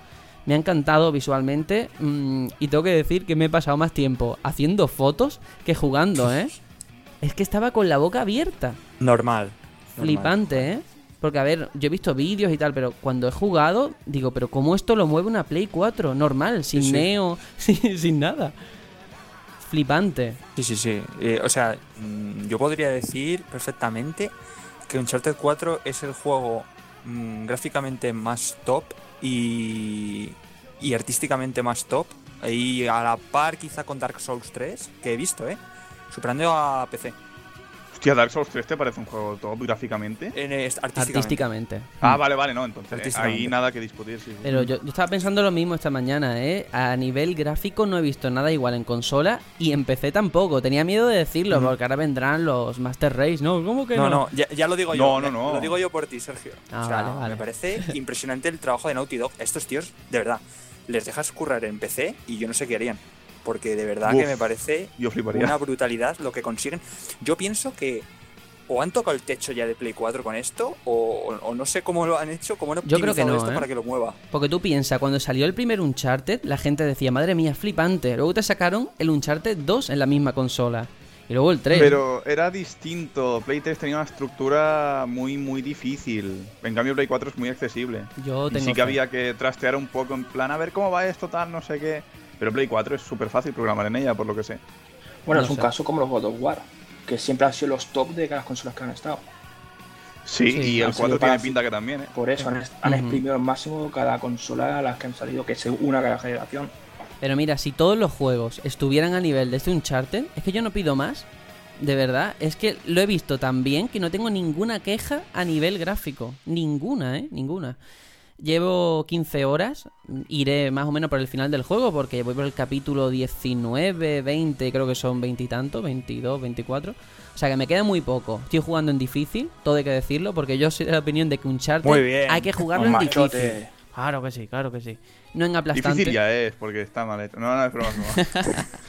Me ha encantado visualmente mm, y tengo que decir que me he pasado más tiempo haciendo fotos que jugando, ¿eh? Es que estaba con la boca abierta. Normal. normal. Flipante, ¿eh? Porque, a ver, yo he visto vídeos y tal, pero cuando he jugado, digo, pero ¿cómo esto lo mueve una Play 4? Normal, sin Sí, sí. neo, sin, sin nada. Flipante. Sí, sí, sí. Eh, o sea, mm, yo podría decir perfectamente que Uncharted 4 es el juego mm, gráficamente más top y, y artísticamente más top. Y a la par quizá con Dark Souls 3, que he visto, ¿eh? Superando a PC. Hostia, Dark Souls 3 te parece un juego top gráficamente. En, artísticamente. Artísticamente. Ah, vale, vale, no, entonces. ahí nada que discutir, sí. sí. Pero yo, yo estaba pensando lo mismo esta mañana, ¿eh? A nivel gráfico no he visto nada igual en consola y en PC tampoco. Tenía miedo de decirlo porque ahora vendrán los Master Race, ¿no? ¿Cómo que no? No, no, ya, ya lo digo yo. No, no, no. Lo digo yo por ti, Sergio. Ah, o sea, vale, vale. me parece impresionante el trabajo de Naughty Dog. Estos tíos, de verdad, les dejas currar en PC y yo no sé qué harían. Porque de verdad Uf, que me parece Yo una brutalidad lo que consiguen. Yo pienso que o han tocado el techo ya de Play 4 con esto, o, o no sé cómo lo han hecho, cómo han Yo creo que no, esto ¿eh? para que lo mueva. Porque tú piensas, cuando salió el primer Uncharted, la gente decía, madre mía, flipante. Luego te sacaron el Uncharted 2 en la misma consola. Y luego el 3. Pero era distinto. Play 3 tenía una estructura muy, muy difícil. En cambio, Play 4 es muy accesible. Yo Y sí que fe. había que trastear un poco en plan, a ver cómo va esto, tal, no sé qué. Pero Play 4 es súper fácil programar en ella, por lo que sé. Bueno, No es un sé. caso como los God of War, que siempre han sido los top de las consolas que han estado. Sí, Sí, y el 4 sido tiene para- pinta que también, ¿eh? Por eso han, han exprimido al máximo cada consola a las que han salido, que es una cada generación. Pero mira, si todos los juegos estuvieran a nivel de este Uncharted, es que yo no pido más. De verdad, es que lo he visto tan bien que no tengo ninguna queja a nivel gráfico. Ninguna, ¿eh? Ninguna. Llevo 15 horas, iré más o menos por el final del juego porque voy por el capítulo 19, 20, creo que son 20 y tanto, 22, 24. O sea que me queda muy poco. Estoy jugando en difícil, todo hay que decirlo, porque yo soy de la opinión de que Uncharted Muy bien. hay que jugarlo Un en machote. difícil. Claro que sí, claro que sí. No en aplastante. Difícil ya es, porque está mal hecho. No, no, es broma, broma.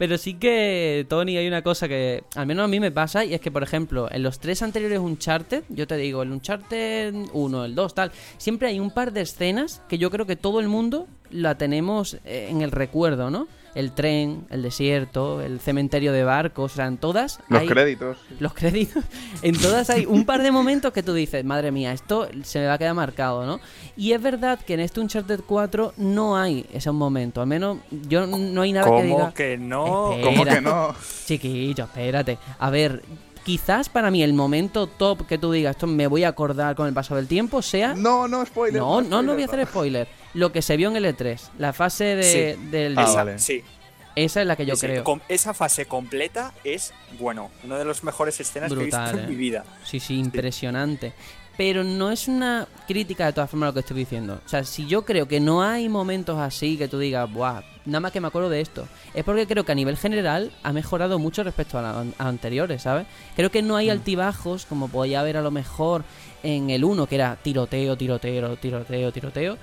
Pero sí que, Tony, hay una cosa que al menos a mí me pasa y es que, por ejemplo, en los tres anteriores Uncharted, yo te digo, el Uncharted 1, el 2, tal, siempre hay un par de escenas que yo creo que todo el mundo la tenemos eh, en el recuerdo, ¿no? El tren, el desierto, el cementerio de barcos, o sea, en todas Los hay créditos. los créditos. En todas hay un par de momentos que tú dices, madre mía, esto se me va a quedar marcado, ¿no? Y es verdad que en este Uncharted 4 no hay ese momento. Al menos yo no hay nada que diga. ¿Cómo que no? ¿Cómo que no? Chiquillo, espérate. A ver, quizás para mí el momento top que tú digas, esto me voy a acordar con el paso del tiempo, sea... No, no, spoiler. No, no, no voy a hacer spoiler. Lo que se vio en el E3, la fase de, Sí. del... Ah, vale. sí. Esa es la que yo Sí, creo. com- esa fase completa es, bueno, una de las mejores escenas que he Brutal, visto eh. en mi vida. Sí, sí, impresionante. Pero no es una crítica de todas formas lo que estoy diciendo. O sea, si yo creo que no hay momentos así que tú digas, buah, nada más que me acuerdo de esto, es porque creo que a nivel general ha mejorado mucho respecto a, la- a anteriores, ¿sabes? Creo que no hay altibajos como podía haber a lo mejor en el 1, que era tiroteo, tiroteo, tiroteo, tiroteo.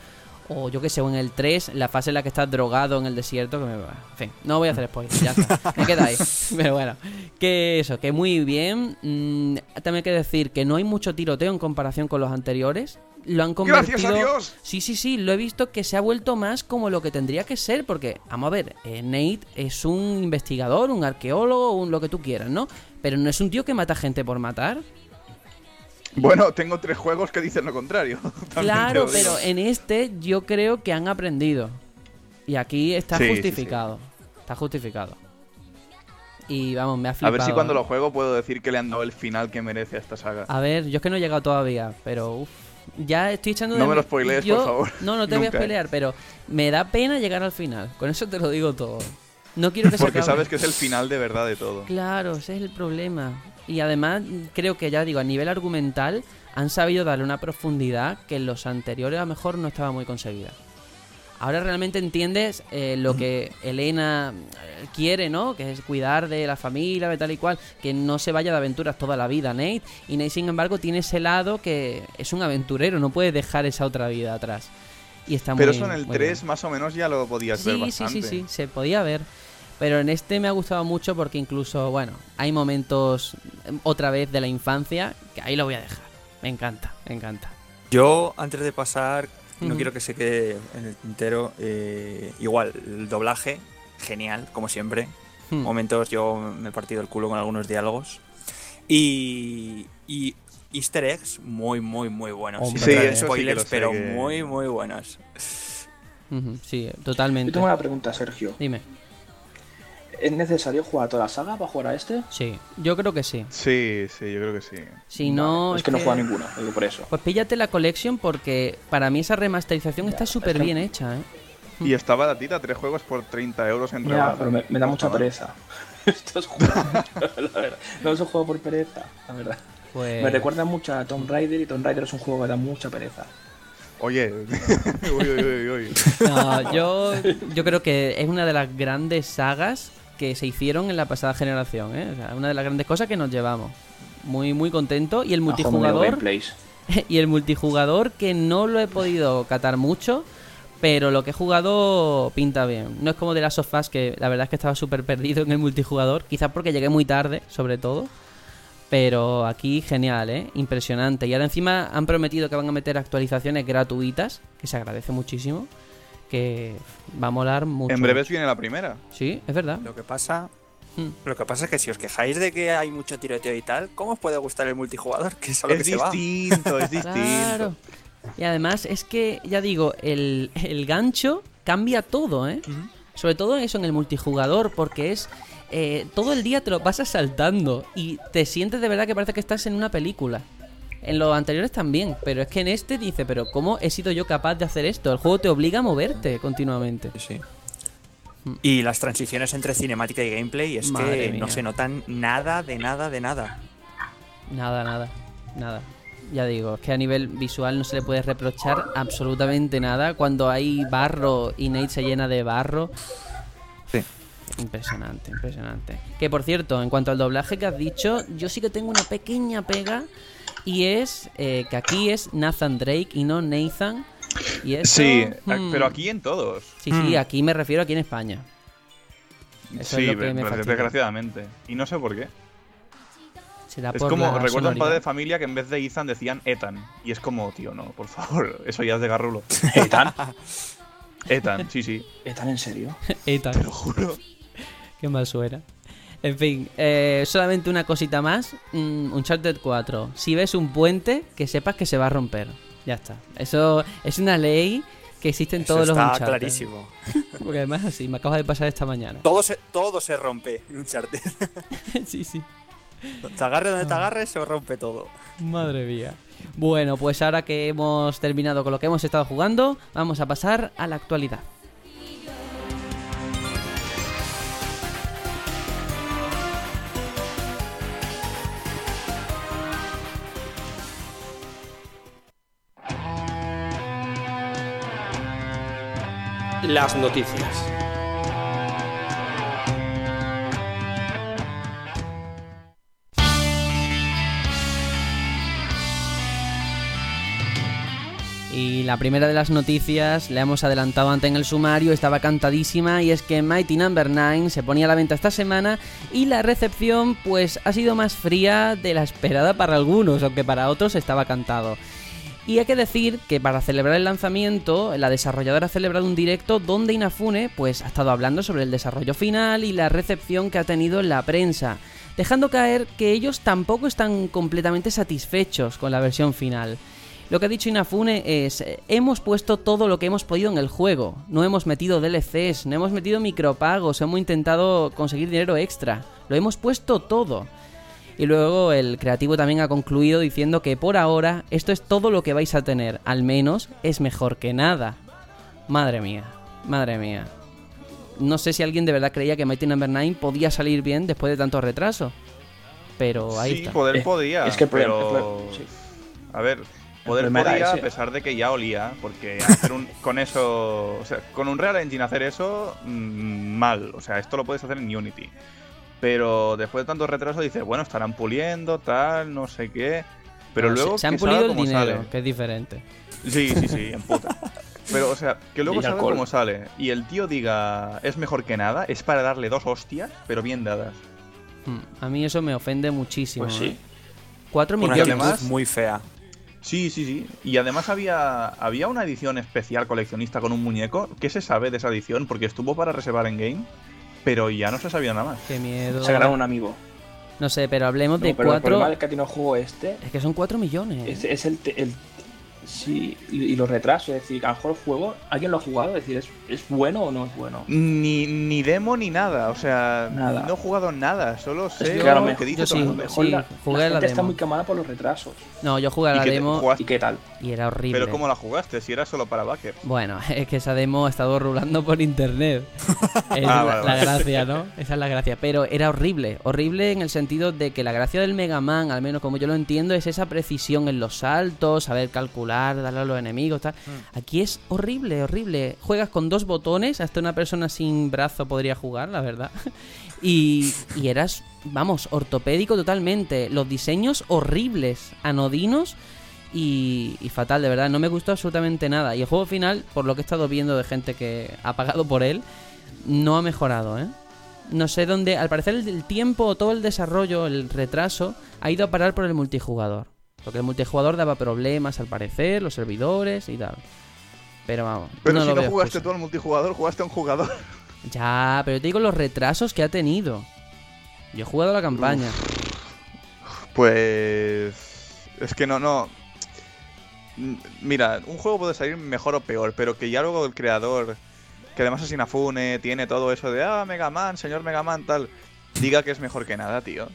O yo que sé, o en el 3, la fase en la que estás drogado en el desierto, que me va. En fin, no voy a hacer spoiler, ya está. Me queda ahí. Pero bueno, que eso, que muy bien. Mm, también hay que decir que no hay mucho tiroteo en comparación con los anteriores. Lo han convertido. ¡Gracias a Dios! Sí, sí, sí, lo he visto que se ha vuelto más como lo que tendría que ser, porque, vamos a ver, eh, Nate es un investigador, un arqueólogo, un lo que tú quieras, ¿no? Pero no es un tío que mata gente por matar. Bueno, tengo tres juegos que dicen lo contrario. Claro, pero en este yo creo que han aprendido. Y aquí está Sí, sí, sí. justificado. Está justificado. Y vamos, me ha A flipado. ver si cuando ¿eh? lo juego puedo decir que le han dado el final que merece a esta saga. A ver, yo es que no he llegado todavía, pero uf, ya estoy echando de No me lo spoilees, yo- por favor. No, no te voy a Nunca, ¿eh? spoilear, pero me da pena llegar al final. Con eso te lo digo todo. No quiero que se Porque acabe. sabes que es el final de verdad de todo. Claro, ese es el problema. Y además, creo que ya digo, a nivel argumental, han sabido darle una profundidad que en los anteriores a lo mejor no estaba muy conseguida. Ahora realmente entiendes eh, lo que Elena eh, quiere, ¿no? Que es cuidar de la familia, de tal y cual, que no se vaya de aventuras toda la vida, Nate. Y Nate, sin embargo, tiene ese lado que es un aventurero, no puede dejar esa otra vida atrás. Y está Pero muy eso en el muy 3 bien. más o menos ya lo podías ver Sí, sí, bastante. sí, sí, se podía ver. Pero en este me ha gustado mucho porque incluso, bueno, hay momentos em, otra vez de la infancia que ahí lo voy a dejar. Me encanta, me encanta. Yo, antes de pasar, no quiero que se quede en el tintero. eh, igual, el doblaje, genial, como siempre. Hmm. Momentos yo me he partido el culo con algunos diálogos. Y, y easter eggs muy, muy, muy buenos. Sí, spoilers, pero que- muy, muy buenos. Sí, Yo totalmente. tengo una pregunta, Sergio. Dime. ¿Es necesario jugar toda la saga para jugar a este? Sí, yo creo que sí. Sí, sí, yo creo que sí. Si no. es que no juega ninguno, digo por eso. Pues píllate la collection porque para mí esa remasterización está súper es que- bien hecha, ¿eh? Y está baratita, tres juegos por 30 euros entre Ya, pero me, me da mucha pereza. Estos juegos, la verdad. No los juego por pereza, la verdad. Pues. Me recuerda mucho a Tomb Raider y Tomb Raider es un juego que da mucha pereza. Oye, uy, uy, uy, uy. No, yo, yo creo que es una de las grandes sagas que se hicieron en la pasada generación, ¿eh? O sea, una de las grandes cosas que nos llevamos. Muy, muy contento. Y el multijugador. y el multijugador que no lo he podido catar mucho, pero lo que he jugado pinta bien. No es como de las sofás que la verdad es que estaba súper perdido en el multijugador, quizás porque llegué muy tarde, sobre todo. Pero aquí genial, ¿eh? Impresionante. Y ahora encima han prometido que van a meter actualizaciones gratuitas, que se agradece muchísimo, que va a molar mucho. En breves viene la primera. Sí, es verdad. Lo que pasa. Mm. Lo que pasa es que si os quejáis de que hay mucho tiroteo y tal, ¿cómo os puede gustar el multijugador? Que es a lo Es que se va. distinto, es distinto. Claro. Y además es que, ya digo, el, el gancho cambia todo, ¿eh? Sobre todo eso en el multijugador, porque es... eh, todo el día te lo pasas saltando y te sientes de verdad que parece que estás en una película. En los anteriores también, pero es que en este dice, pero ¿cómo he sido yo capaz de hacer esto? El juego te obliga a moverte continuamente. Sí, sí. Y las transiciones entre cinemática y gameplay es Madre que mía. no se notan nada, de nada, de nada. Nada, nada, nada. Ya digo, es que a nivel visual no se le puede reprochar absolutamente nada. Cuando hay barro y Nate se llena de barro. Sí. Impresionante, impresionante. Que por cierto, en cuanto al doblaje que has dicho, yo sí que tengo una pequeña pega. Y es eh, que aquí es Nathan Drake y no Nathan. Y eso, Sí, hmm, pero aquí en todos. Sí, sí, Hmm. aquí me refiero aquí en España. Eso es sí, lo que me pero desgraciadamente. Y no sé por qué. Será Es por como, recuerdo un sonoridad. padre de familia que en vez de Ethan decían Ethan. Y es como, tío, no, por favor, eso ya es de garrulo. ¿Ethan? Ethan, sí, sí, ¿Ethan en serio? Eta. te lo juro. Qué mal suena. En fin, eh, solamente una cosita más. Mm, Uncharted 4. Si ves un puente, que sepas que se va a romper. Ya está. Eso es una ley que existe en Eso todos los está Uncharted. clarísimo. Porque además así, me acaba de pasar esta mañana. Todo se, todo se rompe en Uncharted. sí, sí. Te agarre donde te agarres, se rompe todo. Madre mía. Bueno, pues ahora que hemos terminado con lo que hemos estado jugando, vamos a pasar a la actualidad. Las noticias. Y la primera de las noticias, la hemos adelantado antes en el sumario, estaba cantadísima y es que Mighty Number 9 se ponía a la venta esta semana y la recepción pues ha sido más fría de la esperada para algunos, aunque para otros estaba cantado. Y hay que decir que para celebrar el lanzamiento, la desarrolladora ha celebrado un directo donde Inafune pues ha estado hablando sobre el desarrollo final y la recepción que ha tenido en la prensa, dejando caer que ellos tampoco están completamente satisfechos con la versión final. Lo que ha dicho Inafune es, hemos puesto todo lo que hemos podido en el juego, no hemos metido DLCs, no hemos metido micropagos, hemos intentado conseguir dinero extra, lo hemos puesto todo. Y luego el creativo también ha concluido diciendo que por ahora esto es todo lo que vais a tener, al menos es mejor que nada. Madre mía, madre mía. No sé si alguien de verdad creía que Mighty Number 9 podía salir bien después de tanto retraso. Pero ahí sí, está. poder Eh, podía. es que el problema- pero... el problema- sí. A ver, poder podía a pesar de que ya olía, porque hacer un, con eso, o sea, con un Real Engine hacer eso, mm, mal. O sea, esto lo puedes hacer en Unity. Pero después de tanto retraso dices, bueno, estarán puliendo, tal, no sé qué. Pero No, luego se, han pulido el como dinero, sale. que es diferente. Sí, sí, sí, en puta. Pero, o sea, que luego alcohol. como sale y el tío diga es mejor que nada, es para darle dos hostias, pero bien dadas. Hmm, A mí eso me ofende muchísimo. Pues ¿eh? sí. 4 Una millones. además- muy fea. Sí, sí, sí. Y además había, había una edición especial coleccionista con un muñeco. ¿Qué se sabe de esa edición? Porque estuvo para reservar en game, pero ya no se sabía nada más. Qué miedo. Se agarraron un amigo. No sé, pero hablemos No, de pero el 4. problema del que tiene el juego este Es que son 4 millones. es, es el, te- el- Sí, y, los retrasos. Es decir, a lo mejor el juego, ¿alguien lo ha jugado? Es decir, ¿es, es bueno o no es bueno? Ni, ni demo ni nada. O sea, Nada. no he jugugado nada. Solo sé que lo claro, que mejor- dice yo sí, lo mejor sí, la, jugué la la gente está muy quemada por los retrasos. No, yo jugué a ¿Y la demo? ¿Y qué tal? y era horrible. Pero ¿cómo la jugaste? Si era solo para backers. Bueno, es que esa demo ha estado rulando por internet. Es Ah, la, vale, la vale. gracia, ¿no? Esa es la gracia. Pero era horrible. Horrible en el sentido de que la gracia del Mega Man, al menos como yo lo entiendo, es esa precisión en los saltos, saber calcular, darle a los enemigos, tal. Aquí es horrible, horrible. Juegas con dos botones, hasta una persona sin brazo podría jugar, la verdad. Y, y eras, vamos, ortopédico totalmente. Los diseños horribles, anodinos y, y fatal, de verdad. No me gustó absolutamente nada. Y el juego final, por lo que he estado viendo de gente que ha pagado por él, no ha mejorado, ¿eh? No sé dónde, al parecer el, el tiempo, todo el desarrollo, el retraso, ha ido a parar por el multijugador. Porque el multijugador daba problemas, al parecer, los servidores y tal. Pero vamos, Pero no si lo no veo jugaste excusa. tú al multijugador, jugaste a un jugador. Ya, pero te digo los retrasos que ha tenido. Yo he jugado la campaña. Pues. Es que no, no. Mm, Mira, un juego puede salir mejor o peor, pero que ya luego el creador, que además es Inafune, tiene todo eso de, ah, Mega Man, señor Mega Man, tal, diga que es mejor que nada, tío.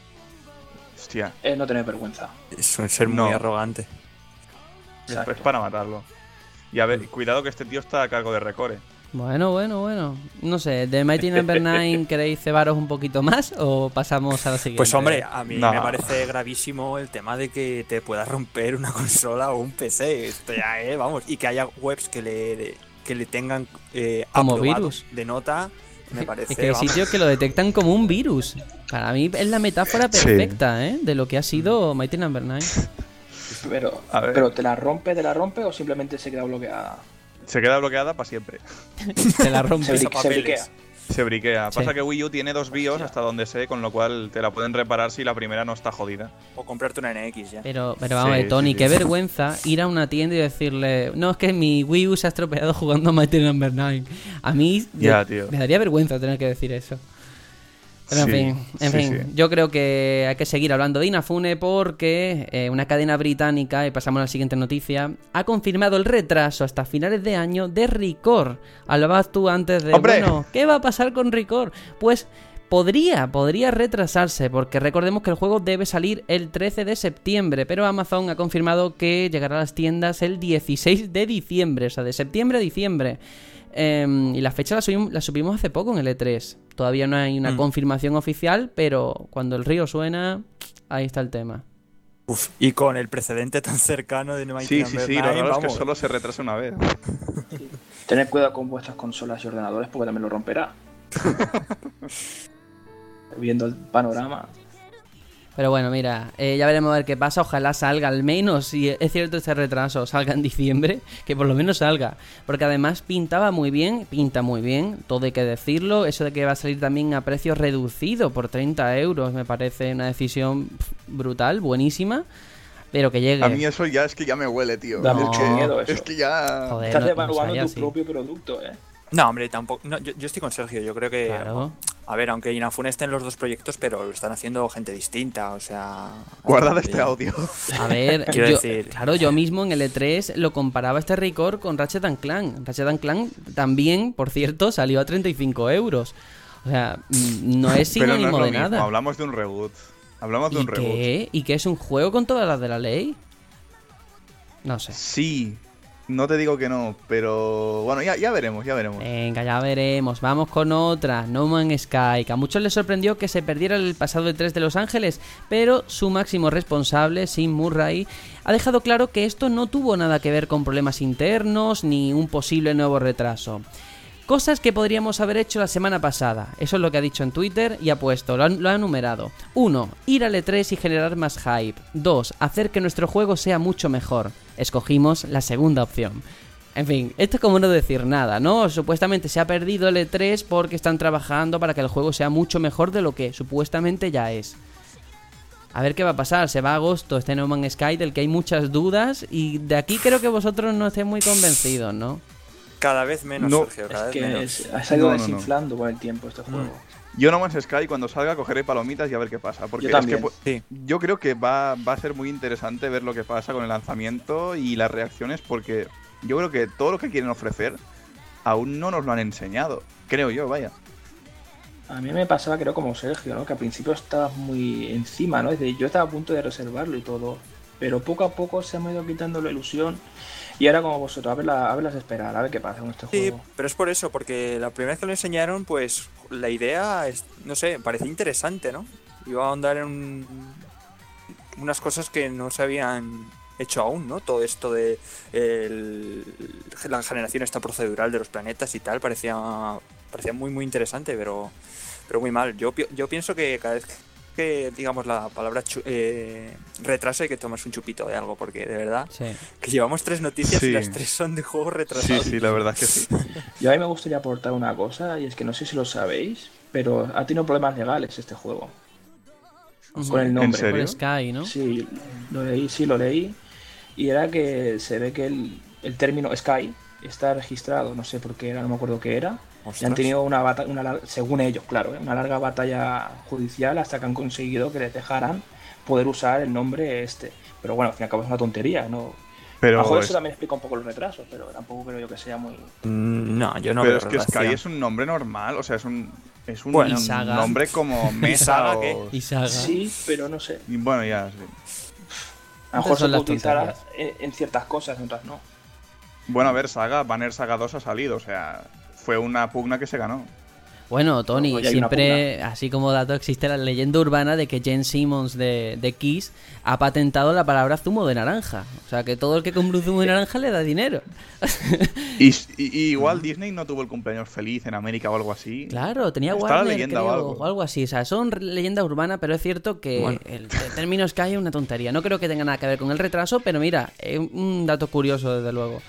Hostia, Es no tener vergüenza. Es un ser muy No. arrogante. es, Exacto. es para matarlo. Y a ver, cuidado que este tío está a cargo de Recore. Bueno, bueno, bueno. No sé, ¿de Mighty Number 9 queréis cebaros un poquito más o pasamos a la siguiente? Pues hombre, a mí No. me parece gravísimo el tema de que te puedas romper una consola o un PC. Esto ya, eh, vamos. Y que haya webs que le, que le tengan eh, Como aprobado virus. de nota, me parece. Es que hay vamos. sitios que lo detectan como un virus. Para mí es la metáfora Sí. perfecta, ¿eh? De lo que ha sido Mighty Number 9. Pero, A ver. pero ¿te la rompe, te la rompe o simplemente se queda bloqueada? Se queda bloqueada para siempre. Te la Se, rompe. bri- se papeles. Se briquea. Sí. Pasa que Wii U tiene dos BIOS hasta donde sé, con lo cual te la pueden reparar si la primera no está jodida. O comprarte una NX ya. Pero, pero vamos, Sí, Tony, sí, qué vergüenza ir a una tienda y decirle, no, es que mi Wii U se ha estropeado jugando a Mighty Number 9. A mí Ya, yo- tío. me daría vergüenza tener que decir eso. Pero en Sí, fin, en sí, fin, sí. yo creo que hay que seguir hablando de Inafune porque eh, una cadena británica, y pasamos a la siguiente noticia, ha confirmado el retraso hasta finales de año de Record. Hablabas tú antes de, ¡Hombre! bueno, ¿qué va a pasar con Record? Pues podría, podría retrasarse, porque recordemos que el juego debe salir el 13 de septiembre, pero Amazon ha confirmado que llegará a las tiendas el 16 de diciembre, o sea, de septiembre a diciembre. Em, y la fecha la, subimos, hace poco en el E3. Todavía no hay una mm. confirmación oficial, pero cuando el río suena, ahí está el tema. Uf, y con el precedente tan cercano de No Sí, sí, sí, lo raro es que solo se retrasa una vez. Tened cuidado con vuestras consolas y ordenadores porque también lo romperá. Viendo el panorama. Pero bueno, mira, eh, ya veremos a ver qué pasa. Ojalá salga, al menos, si es cierto este retraso, salga en diciembre, que por lo menos salga. Porque además pintaba muy bien, pinta muy bien, todo hay que decirlo. Eso de que va a salir también a precio reducido por 30 euros, me parece una decisión brutal, buenísima. Pero que llegue. A mí eso ya es que ya me huele, tío. Da mucho miedo eso. Es que ya. Estás evaluando tu propio producto, eh. No, hombre, tampoco. No, yo, estoy con Sergio. Yo creo que. A ver, aunque Inafune esté en los dos proyectos, pero lo están haciendo gente distinta, o sea. Guardad este audio. A ver, Quiero decir... claro, yo mismo en el E3 lo comparaba este record con Ratchet Clank. Ratchet Clank también, por cierto, salió a 35 euros. O sea, mm, no es sinónimo de nada. Hablamos de un reboot. Hablamos de un reboot. Qué? ¿Y qué es un juego con todas las de la ley? No sé. Sí, no te digo que no, pero bueno, ya, veremos, ya veremos. Venga, ya veremos. Vamos con otra, No Man's Sky, a muchos les sorprendió que se perdiera el pasado de 3 de Los Ángeles, pero su máximo responsable, Sim Murray, ha dejado claro que esto no tuvo nada que ver con problemas internos ni un posible nuevo retraso. Cosas que podríamos haber hecho la semana pasada. Eso es lo que ha dicho en Twitter y ha puesto, lo ha, enumerado. 1. Ir al E3 y generar más hype. 2. Hacer que nuestro juego sea mucho mejor. Escogimos la segunda opción. En fin, esto es como no decir nada, ¿no? Supuestamente se ha perdido el E3 porque están trabajando para que el juego sea mucho mejor de lo que supuestamente ya es. A ver qué va a pasar, se va a agosto este No Man's Sky del que hay muchas dudas y de aquí creo que vosotros no estéis muy convencidos, ¿no? Cada vez menos, Sergio, cada vez menos. ha ido desinflando con el tiempo este juego. Mm. Yo No Man's Sky cuando salga cogeré palomitas y a ver qué pasa. Porque yo, es que, yo creo que va, va a ser muy interesante ver lo que pasa con el lanzamiento y las reacciones porque yo creo que todo lo que quieren ofrecer aún no nos lo han enseñado. Creo yo, vaya. A mí me pasaba, creo, como Sergio, ¿no? Que al principio estaba muy encima, ¿no? Es decir, yo estaba a punto de reservarlo y todo. Pero poco a poco se me ha ido quitando la ilusión y ahora como vosotros, a, ver a verlas esperar, a ver qué pasa con este juego. Sí, pero es por eso, porque la primera vez que lo enseñaron, pues la idea, es, no sé, parecía interesante, ¿no? Iba a ahondar en unas cosas que no se habían hecho aún, ¿no? Todo esto de la generación esta procedural de los planetas y tal, parecía, parecía muy, muy interesante, pero, pero muy mal. Yo, yo pienso que cada vez que digamos la palabra eh, retraso hay que tomarse un chupito de algo, porque de verdad que llevamos tres noticias y las tres son de juegos retrasados. Sí, sí, la verdad que sí. Yo a mí me gustaría aportar una cosa, y es que no sé si lo sabéis, pero ha tenido problemas legales este juego. Con el nombre. ¿En Sky, ¿no? Sí, lo leí, sí, lo leí. Y era que se ve que el, el término Sky está registrado, no sé por qué era, no me acuerdo qué era, y han tenido una batalla, según ellos, claro, ¿eh? una larga batalla judicial hasta que han conseguido que les dejaran poder usar el nombre este. Pero bueno, al fin y al cabo es una tontería, ¿no? Pero a eso también explica un poco los retrasos, pero tampoco creo yo que sea muy. Mm, no, yo no Pero es que Sky es un nombre normal, o sea, es un. Es un nombre como Mesa o... Sí, pero no sé. bueno, ya. Sí. A lo mejor se puede utilizar en, ciertas cosas, en otras no. Bueno, a ver, Saga, Banner Saga 2 ha salido, o sea fue una pugna que se ganó. Bueno, Tony, siempre, así como dato, existe la leyenda urbana de que Jen Simmons de, de, Kiss ha patentado la palabra zumo de naranja. O sea, que todo el que compre un zumo de naranja le da dinero. y, igual Disney no tuvo el cumpleaños feliz en América o algo así. Claro, tenía Warner, o, algo. así. O sea, son leyenda urbana, pero es cierto que el, término Sky es una tontería. No creo que tenga nada que ver con el retraso, pero mira, es un dato curioso, desde luego.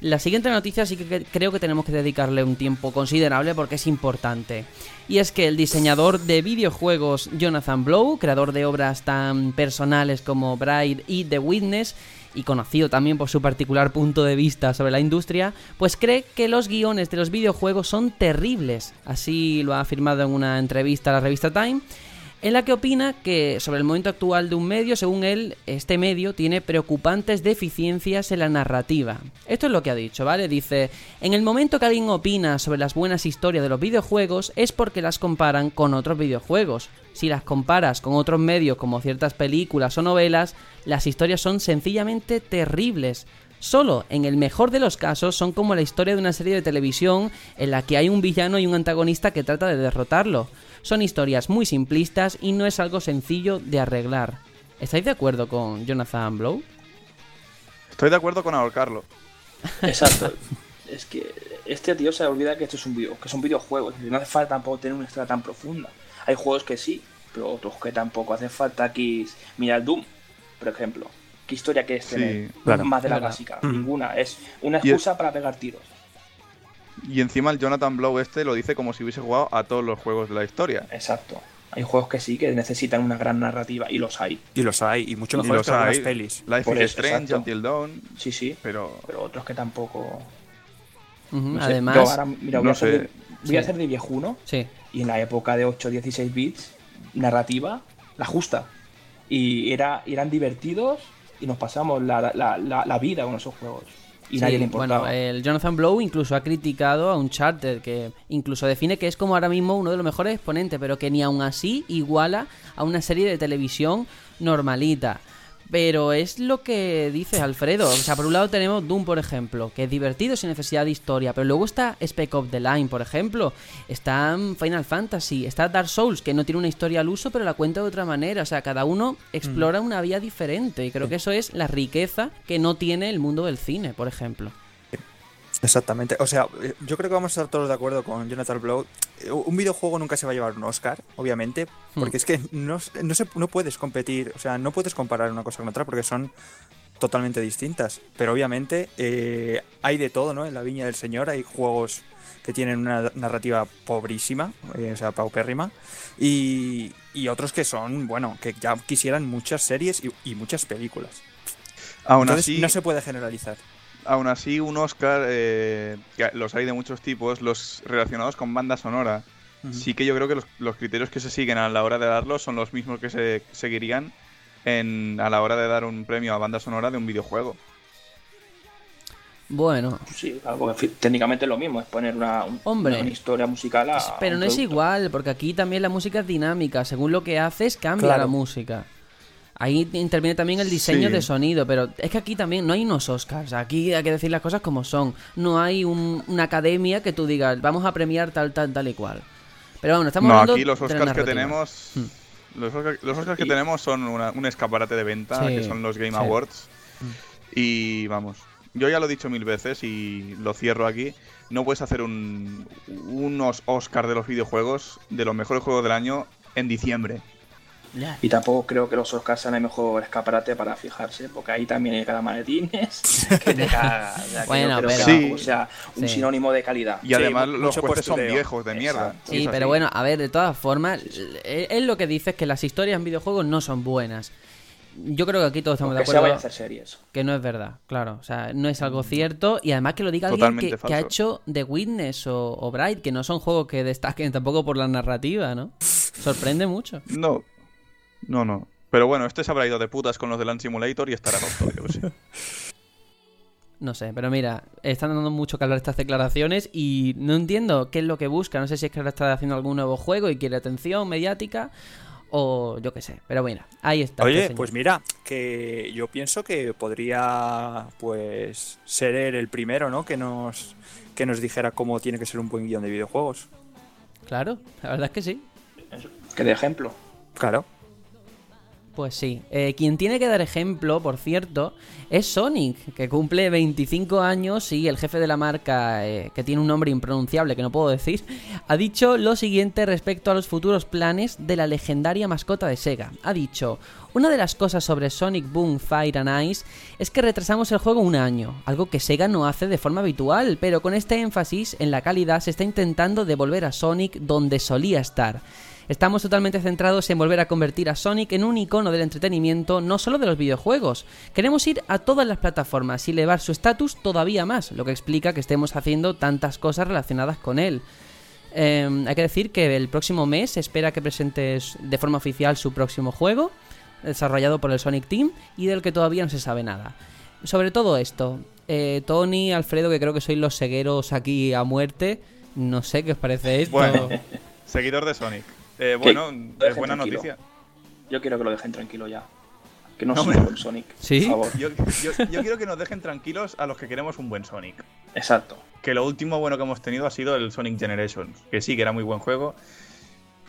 La siguiente noticia sí que creo que tenemos que dedicarle un tiempo considerable porque es importante. Y es que el diseñador de videojuegos Jonathan Blow, creador de obras tan personales como Bride y The Witness, y conocido también por su particular punto de vista sobre la industria, pues cree que los guiones de los videojuegos son terribles. Así lo ha afirmado en una entrevista a la revista Time en la que opina que sobre el momento actual de un medio, según él, este medio tiene preocupantes deficiencias en la narrativa. Esto es lo que ha dicho, ¿vale? Dice, en el momento que alguien opina sobre las buenas historias de los videojuegos es porque las comparan con otros videojuegos. Si las comparas con otros medios como ciertas películas o novelas, las historias son sencillamente terribles. Solo en el mejor de los casos son como la historia de una serie de televisión en la que hay un villano y un antagonista que trata de derrotarlo. Son historias muy simplistas y no es algo sencillo de arreglar. ¿Estáis de acuerdo con Jonathan Blow? Estoy de acuerdo con ahorcarlo. Exacto. es que este tío se olvida que esto es un video, que es un videojuego. No hace falta tampoco tener una historia tan profunda. Hay juegos que sí, pero otros que tampoco. Hace falta aquí. Mira el Doom, por ejemplo. ¿Qué historia que es tener? claro. Más de la Claro. básica. Mm. Ninguna. Es una es- excusa para pegar tiros. Y encima el Jonathan Blow este lo dice como si hubiese jugado a todos los juegos de la historia. Exacto. Hay juegos que sí que necesitan una gran narrativa y los hay. Y los hay, y mucho los que hay. pelis. Life Por is eso, Strange, exacto. Until Dawn, Sí, sí. pero... Pero otros que tampoco. No sé. Además, Yo ahora, mira, voy, no a hacer sé. de, voy a Sí. hacer de viejuno sí. y en la época de 8-16 bits, narrativa, la justa. Y era, eran divertidos y nos pasamos la, la, la, la vida con esos juegos. Y Sí, nadie le importaba. Bueno, el Jonathan Blow incluso ha criticado a Uncharted, que incluso define que es como ahora mismo uno de los mejores exponentes, pero que ni aún así iguala a una serie de televisión normalita. Pero es lo que dice Alfredo. O sea, por un lado tenemos Doom, por ejemplo, que es divertido sin necesidad de historia. Pero luego está Spec of the Line, por ejemplo. Está mm, Final Fantasy. Está Dark Souls, que no tiene una historia al uso, pero la cuenta de otra manera. O sea, cada uno explora una vía diferente. Y creo que eso es la riqueza que no tiene el mundo del cine, por ejemplo. Exactamente. O sea, eh, yo creo que vamos a estar todos de acuerdo con Jonathan Blow. Eh, Un videojuego nunca se va a llevar un Oscar, obviamente, porque es que no, no, se, no puedes competir, o sea, no puedes comparar una cosa con otra porque son totalmente distintas. Pero obviamente eh, hay de todo, ¿no? En la viña del señor hay juegos que tienen una narrativa pobrísima, eh, o sea, paupérrima, y, y otros que son, bueno, que ya quisieran muchas series y, y muchas películas. Aún Entonces así, no se puede generalizar. Aún así, un Oscar, eh, que los hay de muchos tipos, los relacionados con banda sonora, sí que yo creo que los, los criterios que se siguen a la hora de darlos son los mismos que se seguirían en, a la hora de dar un premio a banda sonora de un videojuego. Bueno, Sí, claro, porque fi- técnicamente es lo mismo, es poner una, un- Hombre. una historia musical a. pero a un no es igual, porque aquí también la música es dinámica. Según lo que haces, cambia Claro. la música. Ahí interviene también el diseño Sí. de sonido, pero es que aquí también no hay unos Oscars. Aquí hay que decir las cosas como son. No hay un- una academia que tú digas, vamos a premiar tal, tal, tal y cual. Pero bueno, estamos No, hablando aquí los Oscars que tenemos. Hmm. Los Oscars, los Oscars que Y- tenemos son una- un escaparate de venta, Sí, que son los Game sí. Awards. Hmm. Y vamos, yo ya lo he dicho mil veces y lo cierro aquí. No puedes hacer un, unos Oscars de los videojuegos de los mejores juegos del año en diciembre. Y tampoco creo que los Oscars sean el mejor escaparate para fijarse, porque ahí también hay cada maletines que te caga. O sea, Bueno, pero- que Sí. tampoco sea un Sí. sinónimo de calidad. Y Sí, además los jueces son viejos de mierda. Exacto. Sí, pero bueno, a ver, de todas formas, él, él lo que dice es que las historias en videojuegos no son buenas. Yo creo que aquí todos estamos de Porque se vayan a acuerdo hacer series. que no es verdad, claro. O sea, no es algo cierto. Y además que lo diga alguien que, que ha hecho The Witness o, o Bright, que no son juegos que destaquen tampoco por la narrativa, ¿no? Sorprende mucho. No, no, no. Pero bueno, este se habrá ido de putas con los de Land Simulator y estará roto, yo sé. No sé, pero mira, están dando mucho hablar estas declaraciones y no entiendo qué es lo que busca. No sé si es que ahora está haciendo algún nuevo juego y quiere atención mediática o yo qué sé. Pero bueno, ahí está. este Oye, pues mira, que yo pienso que podría pues ser él el primero, ¿no? Que nos que nos dijera cómo tiene que ser un buen guion de videojuegos. Claro, la verdad es que sí. Que de ejemplo. Claro. Pues sí. Eh, quien tiene que dar ejemplo, por cierto, es Sonic, que cumple 25 años y el jefe de la marca, eh, que tiene un nombre impronunciable que no puedo decir, ha dicho lo siguiente respecto a los futuros planes de la legendaria mascota de Sega. Ha dicho, una de las cosas sobre Sonic Boom Fire and Ice es que retrasamos el juego un año, algo que Sega no hace de forma habitual, pero con este énfasis en la calidad se está intentando devolver a Sonic donde solía estar. Estamos totalmente centrados en volver a convertir a Sonic en un icono del entretenimiento, no solo de los videojuegos. Queremos ir a todas las plataformas y elevar su estatus todavía más, lo que explica que estemos haciendo tantas cosas relacionadas con él. Eh, hay que decir que el próximo mes espera que presente de forma oficial su próximo juego, desarrollado por el Sonic Team y del que todavía no se sabe nada. Sobre todo esto, eh, Tony, Alfredo, que creo que sois los cegueros aquí a muerte, no sé qué os parece esto. Bueno, seguidor de Sonic. Eh, bueno, es buena tranquilo. noticia. Yo quiero que lo dejen tranquilo ya. Que no, No, sea hombre. un Sonic. ¿Sí? Por favor. Yo, yo- yo quiero que nos dejen tranquilos a los que queremos un buen Sonic. Exacto. Que lo último bueno que hemos tenido ha sido el Sonic Generations. Que sí, que era muy buen juego.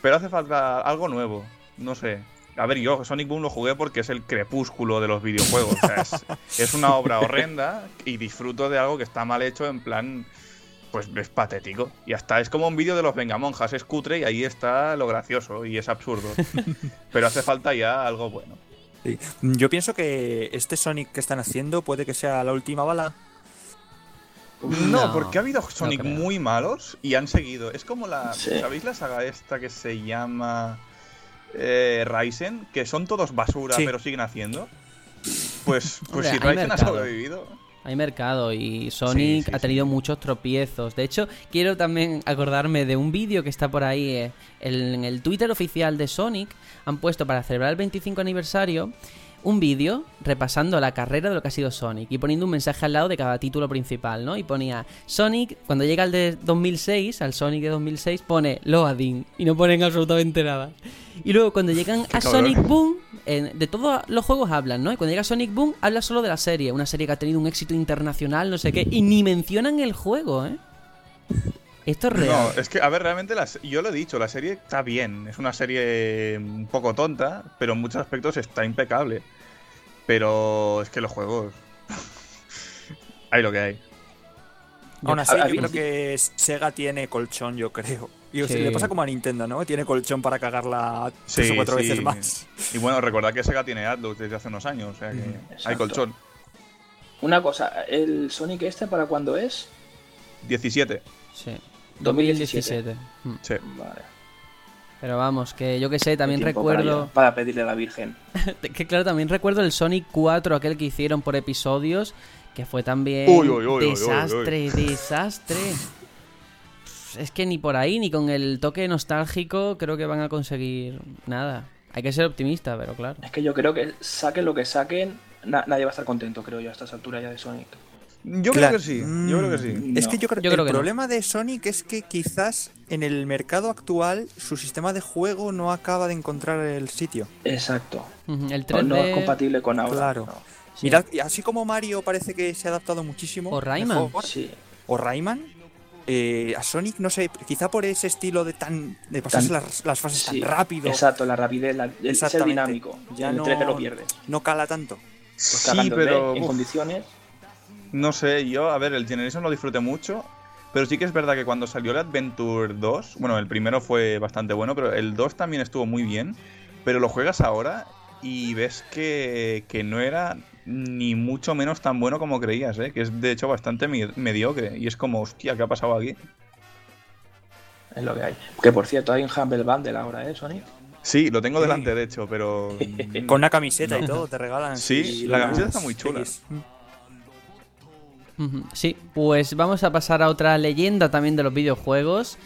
Pero hace falta algo nuevo. No sé. A ver, yo Sonic Boom lo jugué porque es el crepúsculo de los videojuegos. O sea, es, es una obra horrenda y disfruto de algo que está mal hecho en plan. Pues es patético. Y hasta es como un vídeo de los Vengamonjas. Es cutre y ahí está lo gracioso y es absurdo. Pero hace falta ya algo bueno. Sí. Yo pienso que este Sonic que están haciendo puede que sea la última bala. No, No, porque ha habido Sonic muy malos y han seguido. Es como la. Sí. ¿Sabéis la saga esta que se llama. Eh, Ryzen? Que son todos basura, Sí. pero siguen haciendo. Pues, pues Hombre, si Ryzen ha sobrevivido. Hay mercado y Sonic Sí, sí, ha tenido muchos tropiezos. De hecho, quiero también acordarme de un vídeo que está por ahí eh, en el Twitter oficial de Sonic. Han puesto para celebrar el 25 aniversario un vídeo repasando la carrera de lo que ha sido Sonic y poniendo un mensaje al lado de cada título principal, ¿no? Y ponía Sonic, cuando llega al de 2006, al Sonic de 2006, pone Loading y no ponen absolutamente nada. Y luego cuando llegan a. Sonic Boom, de todos los juegos hablan, ¿no? Y cuando llega Sonic Boom, habla solo de la serie, una serie que ha tenido un éxito internacional, no sé qué, y ni mencionan el juego, ¿eh? Esto es real. No, es que, a ver, realmente la se- yo lo he dicho, la serie está bien. Es una serie un poco tonta, pero en muchos aspectos está impecable. Pero es que los juegos. hay lo que hay. Aún así, yo creo que Sega tiene colchón, yo creo. Y Sí. le pasa como a Nintendo, ¿no? Tiene colchón para cagarla Sí, tres o cuatro sí. veces más. Y bueno, recordad que Sega tiene Atlus desde hace unos años, o sea que hay Exacto. colchón. Una cosa, ¿el Sonic este para cuándo es? 17. Sí. 2017. 2017. Mm. Sí. Vale. Pero vamos, que yo que sé, también para recuerdo... Para, pedirle a la Virgen. Que claro, también recuerdo el Sonic 4, aquel que hicieron por episodios, que fue también Uy, uy, uy, uy, uy, desastre, desastre. Es que ni por ahí, ni con el toque nostálgico, creo que van a conseguir nada. Hay que ser optimista, pero claro. Es que yo creo que saquen lo que saquen, na- nadie va a estar contento, creo yo, a estas alturas ya de Sonic. Yo Claro. creo que sí, yo creo que sí. Mm, Es No. que yo creo, Yo creo el que no. problema de Sonic es que quizás en el mercado actual su sistema de juego no acaba de encontrar el sitio. Exacto. El No, 3D... no es compatible con ahora. Claro. no. sí. Mirad, así como Mario parece que se ha adaptado muchísimo. O Rayman. mejor, Sí. o Rayman. eh, a Sonic, no sé, quizá por ese estilo de tan de pasarse Tan- las, las fases sí. tan rápido, Exacto, la rapidez, la, el ser dinámico. Ya en no- el 3D lo pierdes. no cala tanto. Pues Sí, pero. en uf, condiciones. No sé, yo, a ver, el Generation lo disfruté mucho. Pero sí que es verdad que cuando salió el Adventure 2, bueno, el primero fue bastante bueno, pero el 2 también estuvo muy bien. Pero lo juegas ahora y ves que, que no era ni mucho menos tan bueno como creías, ¿eh? que es de hecho bastante mediocre. Y es como, hostia, ¿qué ha pasado aquí? Es lo que hay. Que por cierto, hay un Humble Bundle ahora, ¿eh, Sonic? Sí, lo tengo Sí. delante, de hecho, pero. Con una camiseta y todo, te regalan. Sí, sí, la las camiseta está muy chula. Sí, pues vamos a pasar a otra leyenda también de los videojuegos.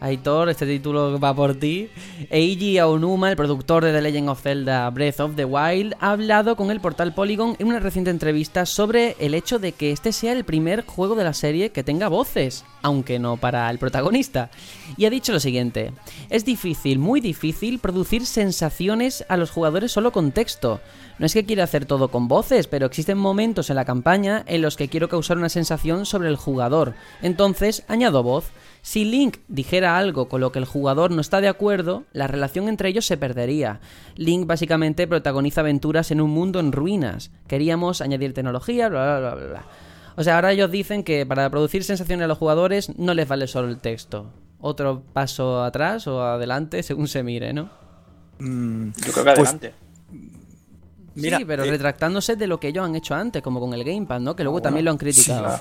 Aitor, este título va por ti. Eiji Aonuma, el productor de The Legend of Zelda Breath of the Wild, ha hablado con el portal Polygon en una reciente entrevista sobre el hecho de que este sea el primer juego de la serie que tenga voces, aunque no para el protagonista. Y ha dicho lo siguiente: Es difícil, muy difícil, producir sensaciones a los jugadores solo con texto. No es que quiera hacer todo con voces, pero existen momentos en la campaña en los que quiero causar una sensación sobre el jugador. Entonces, añado voz. Si Link dijera algo con lo que el jugador no está de acuerdo, la relación entre ellos se perdería. Link básicamente protagoniza aventuras en un mundo en ruinas. Queríamos añadir tecnología, bla bla bla bla. bla. O sea, ahora ellos dicen que para producir sensaciones a los jugadores no les vale solo el texto. Otro paso atrás o adelante según se mire, ¿no? Mm, Yo creo que Pues- adelante. Mira, sí, pero eh, retractándose de lo que ellos han hecho antes, como con el Gamepad, ¿no? Que luego también lo han criticado.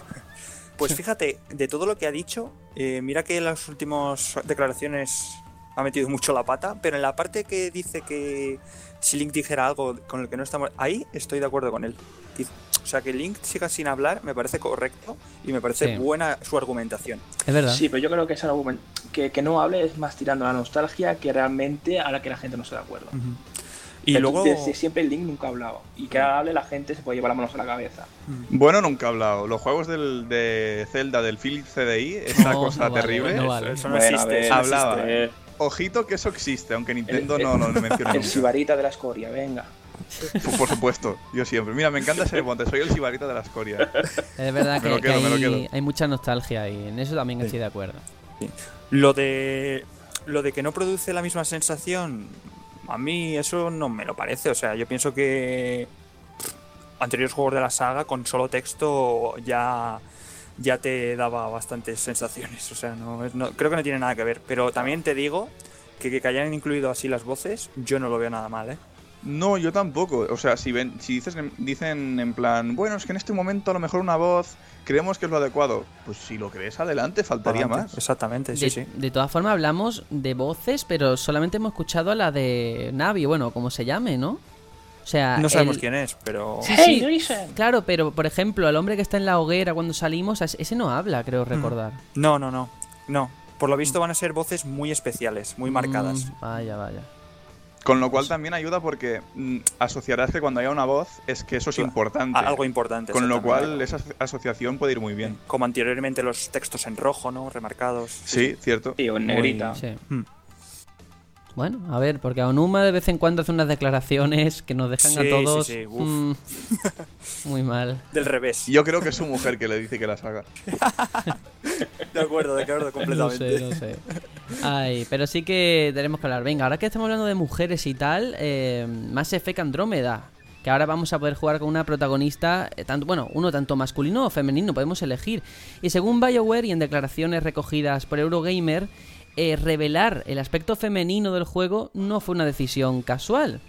Pues fíjate, de todo lo que ha dicho, eh, mira que en las últimas declaraciones ha metido mucho la pata, pero en la parte que dice que si Link dijera algo con el que no estamos, ahí estoy de acuerdo con él. O sea, que Link siga sin hablar me parece correcto y me parece Sí. buena su argumentación. Es verdad. Sí, pero yo creo que ese argumento que, que no hable es más tirando a la nostalgia que realmente a la que la gente no se de acuerdo. Y Que luego... desde siempre el Link nunca ha hablado. Y que ahora hable la gente se puede llevar las manos a la cabeza. Bueno, nunca he hablado. Los juegos del, de Zelda del Philips CDI, esa No, cosa no vale, terrible. no Eso- vale. Eso no Bueno, a existe. ver, eso no hablaba. existe. Eh, Ojito que eso existe, aunque Nintendo El- no no lo menciona el sibarita de la escoria, venga. Por, por supuesto, yo siempre. Mira, me encanta ese monte, soy el sibarita de la escoria. Es verdad que, lo que quedo, me lo hay, quedo. hay mucha nostalgia y en eso también estoy de acuerdo. Lo de lo de que no produce la misma sensación, a mí eso no me lo parece. O sea, yo pienso que anteriores juegos de la saga con solo texto ya ya te daba bastantes sensaciones. O sea, no, no- creo que no tiene nada que ver. Pero también te digo que, que hayan incluido así las voces, yo no lo veo nada mal, ¿eh? No, yo tampoco. O sea, si ven, si dices, dicen en plan, bueno, es que en este momento a lo mejor una voz creemos que es lo adecuado. Pues si lo crees adelante, faltaría Adelante. más. Exactamente, sí, de, sí. de todas formas, hablamos de voces, pero solamente hemos escuchado a la de Navi, bueno, como se llame, ¿no? O sea, No sabemos el- quién es, pero... Sí, ¡Hey, sí. Jason! Claro, pero por ejemplo, el hombre que está en la hoguera cuando salimos, ese no habla, creo recordar. No, no, no. No. Por lo visto van a ser voces muy especiales, muy marcadas. Mm, vaya, vaya. Con lo cual también ayuda porque mm, asociarás que cuando haya una voz es que eso es Claro. importante. A- Algo importante. Con lo cual esa aso- asociación puede ir muy bien. Como anteriormente los textos en rojo, ¿no? Remarcados. Sí, cierto. Sí, o en negrita. Sí. Hmm. Bueno, a ver, porque Aonuma de vez en cuando hace unas declaraciones que nos dejan Sí, a sí, todos sí, uf. mm, muy mal. Del revés. Yo creo que es su mujer que le dice que las haga. De acuerdo, de acuerdo, No completamente. sé, no sé. Ay, pero sí que tenemos que hablar. Venga, ahora que estamos hablando de mujeres y tal, eh, Mass Effect Andrómeda. Que ahora vamos a poder jugar con una protagonista, eh, tanto, bueno, uno tanto masculino o femenino, podemos elegir. Y según BioWare y en declaraciones recogidas por Eurogamer, eh, revelar el aspecto femenino del juego no fue una decisión casual.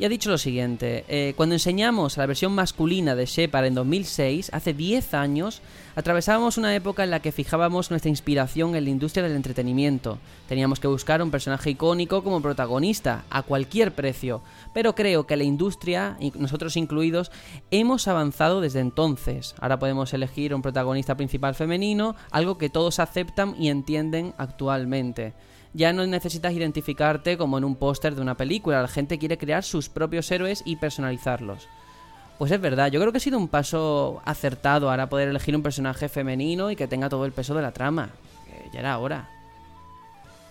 Y ha dicho lo siguiente, eh, cuando enseñamos a la versión masculina de Shepard en 2006, hace 10 años, atravesábamos una época en la que fijábamos nuestra inspiración en la industria del entretenimiento. Teníamos que buscar un personaje icónico como protagonista, a cualquier precio, pero creo que la industria, y nosotros incluidos, hemos avanzado desde entonces. Ahora podemos elegir un protagonista principal femenino, algo que todos aceptan y entienden actualmente. Ya no necesitas identificarte como en un póster de una película, la gente quiere crear sus propios héroes y personalizarlos. Pues es verdad, yo creo que ha sido un paso acertado ahora poder elegir un personaje femenino y que tenga todo el peso de la trama. Que ya era hora.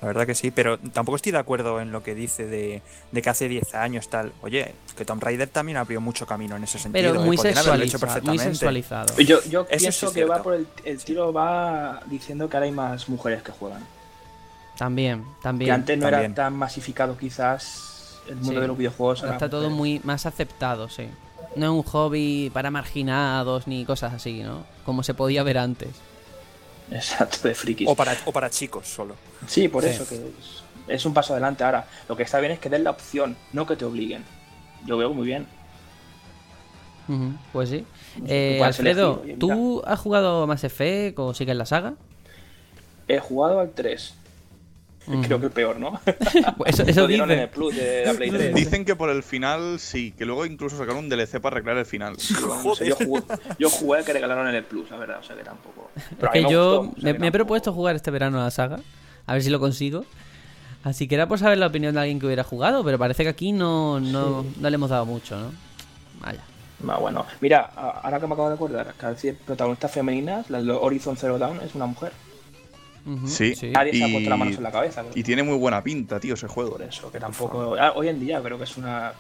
La verdad que sí, pero tampoco estoy de acuerdo en lo que dice de, de que hace 10 años tal. Oye, que Tomb Raider también abrió mucho camino en ese sentido. Pero ¿eh? muy hecho sexualizado. Muy. Yo, yo Eso sí pienso que va por el, el tiro va diciendo que ahora hay más mujeres que juegan. También, también. Que antes no también. era tan masificado quizás el mundo Sí. de los videojuegos. Ahora está todo muy más aceptado, sí. No es un hobby para marginados ni cosas así, ¿no? Como se podía ver antes. Exacto, de frikis. O para, o para chicos solo. Sí, por Sí. eso que es, es un paso adelante. Ahora, lo que está bien es que den la opción, no que te obliguen. Yo veo muy bien. Pues sí. Eh, Alfredo, elegir, oye, ¿tú has jugado Mass Effect o sigues la saga? He jugado al 3. Creo que el peor, ¿no? Eso, eso Lo dieron en el. Plus de la Play 3. Dicen que por el final sí, que luego incluso sacaron un DLC para arreglar el final. No sé, yo, jugué, yo jugué que regalaron en el Plus, la verdad, o sea que tampoco. Pero que yo gustó, o sea me, que me he propuesto jugar este verano a la saga. A ver si lo consigo. Así que era por saber la opinión de alguien que hubiera jugado, pero parece que aquí no, no, no le hemos dado mucho, ¿no? Vaya. Ah, bueno, mira, ahora que me acabo de acordar, que protagonistas femeninas, la de Horizon Zero Dawn es una mujer. Sí. Nadie se ha Y- puesto las manos en la cabeza. creo. Y tiene muy buena pinta, tío, ese juego. Por eso, que tampoco. ah, Hoy en día creo que es una.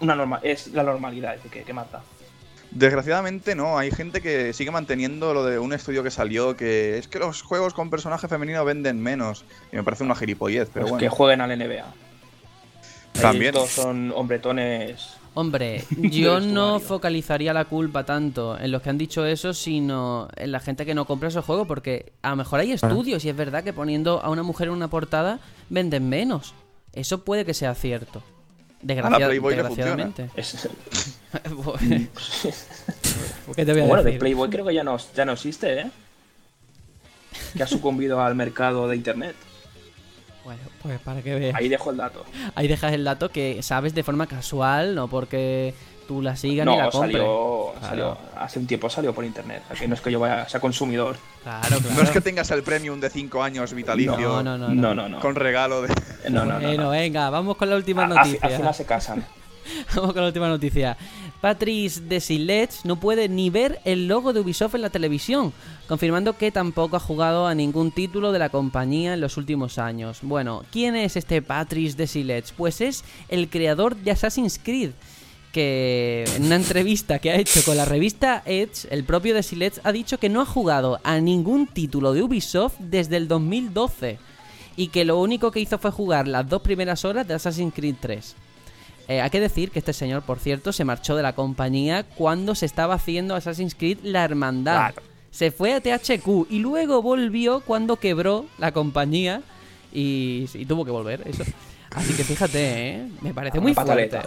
una norma, es la normalidad, es decir, que, que mata. Desgraciadamente no, hay gente que sigue manteniendo lo de un estudio que salió que es que los juegos con personaje femenino venden menos. Y me parece una gilipollez, pero Pues bueno. que jueguen al NBA. Ahí También. Todos son hombretones. Hombre, yo no focalizaría la culpa tanto en los que han dicho eso, sino en la gente que no compra esos juegos, porque a lo mejor hay estudios y es verdad que poniendo a una mujer en una portada venden menos. Eso puede que sea cierto. Desgracia- Playboy le desgraciadamente. Es- ¿Qué te voy a bueno, de decir? Playboy creo que ya no, ya no existe, ¿eh? Que ha sucumbido al mercado de internet. Bueno, pues para que veas. Ahí dejo el dato. Ahí dejas el dato que sabes de forma casual, no porque tú la sigas ni la No, compres. salió, Claro. salió- hace un tiempo salió por internet. o sea, que no es que yo vaya sea consumidor. Claro, claro. No es que tengas el premium de 5 años vitalicio No, no, no. No, no, no. con regalo de. No, no, no. Bueno, no. venga, vamos con la última noticia. Al final se casan. Vamos con la última noticia. Patrice Desilets no puede ni ver el logo de Ubisoft en la televisión, confirmando que tampoco ha jugado a ningún título de la compañía en los últimos años. Bueno, ¿quién es este Patrice Desilets? Pues es el creador de Assassin's Creed, que en una entrevista que ha hecho con la revista Edge, el propio Desilets ha dicho que no ha jugado a ningún título de Ubisoft desde el 2012 y que lo único que hizo fue jugar las dos primeras horas de Assassin's Creed 3. Eh, hay que decir que este señor, por cierto, se marchó de la compañía cuando se estaba haciendo Assassin's Creed La Hermandad. Claro. Se fue a THQ y luego volvió cuando quebró la compañía y, y tuvo que volver, eso. Así que fíjate, ¿eh? me parece muy fuerte.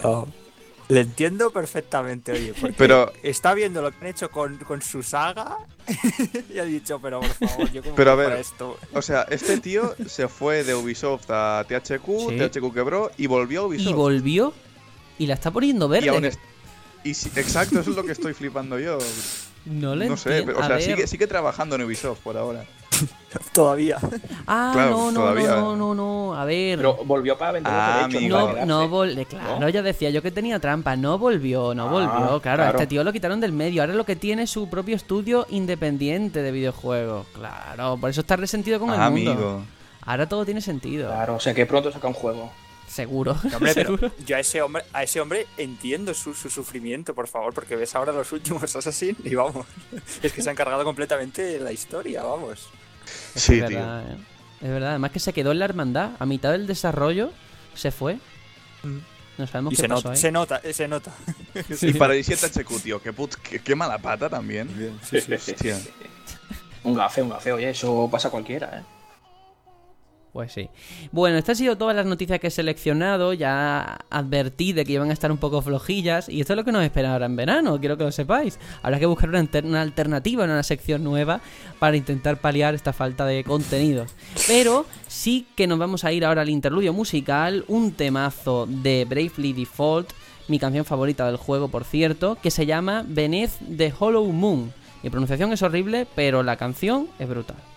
Le entiendo perfectamente, oye, porque Pero- está viendo lo que han hecho con, con su saga y ha dicho, pero por favor, yo como Pero a para ver, esto. O sea, este tío se fue de Ubisoft a THQ, Sí. THQ quebró y volvió a Y Ubisoft. volvió y la está poniendo Y verde. aún es- y sí, exacto, eso es lo que estoy flipando yo. No le No sé, pero, o sea, sigue, sigue trabajando en Ubisoft por ahora. Todavía. Ah, Claro, no, no, todavía. no, no, no, a ver. Pero volvió para vender Ah, los derechos. No, no volvió, claro, ¿No? ya decía yo que tenía trampa, no volvió, no Ah, volvió, claro, a este tío lo quitaron del medio, ahora lo que tiene es su propio estudio independiente de videojuegos, claro, por eso está resentido con el Ah, mundo. amigo. Ahora todo tiene sentido, Claro, o sea que pronto saca un juego. Seguro, No, hombre, pero seguro. yo a ese hombre, a ese hombre entiendo su, su sufrimiento, por favor, porque ves ahora los últimos Assassin y vamos, es que se han cargado completamente la historia, vamos. Es Sí, es tío. verdad, ¿eh? es verdad, además que se quedó en la hermandad, a mitad del desarrollo se fue. No sabemos Y qué se, pasó ahí. se nota, eh, se nota. Y para el 7 HQ, tío, qué, put- qué, qué mala pata también. Hostia. Un gafe, un gafe, oye, eso pasa a cualquiera, ¿eh? Pues sí. Bueno, estas han sido todas las noticias que he seleccionado. Ya advertí de que iban a estar un poco flojillas. Y esto es lo que nos espera ahora en verano, quiero que lo sepáis. Habrá que buscar una, una alternativa, una sección nueva, para intentar paliar esta falta de contenido. Pero sí que nos vamos a ir ahora al interludio musical. Un temazo de Bravely Default, mi canción favorita del juego, por cierto, que se llama Beneath the Hollow Moon. Mi pronunciación es horrible, pero la canción es brutal.「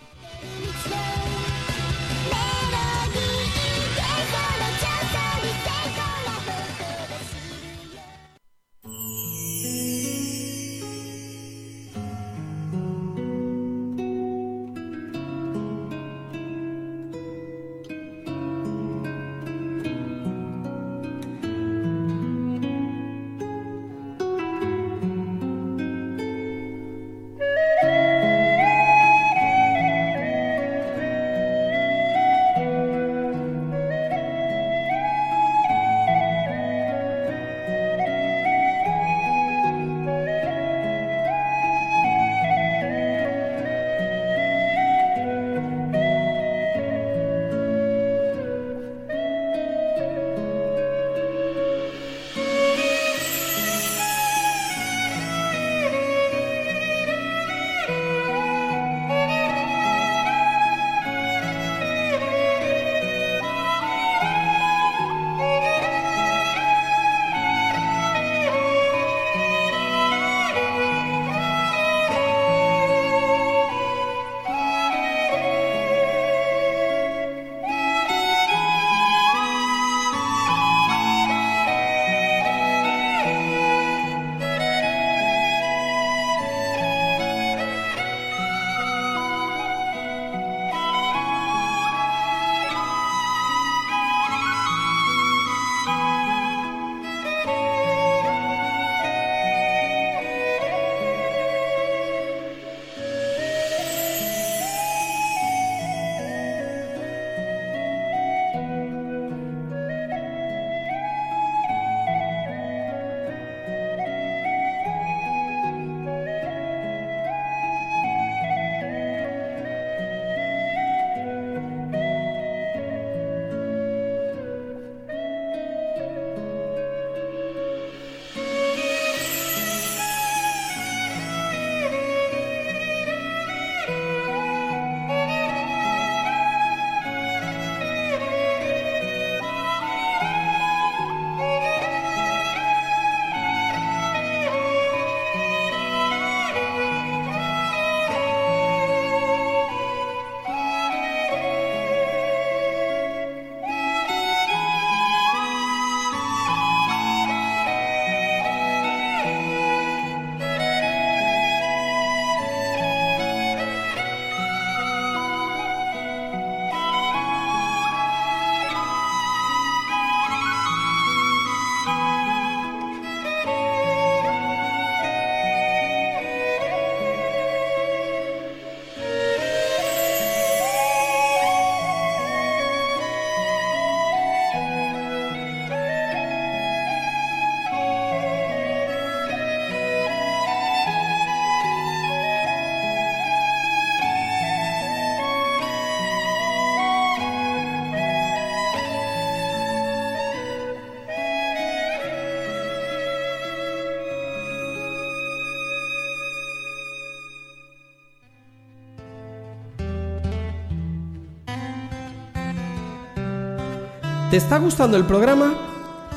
¿Te está gustando el programa?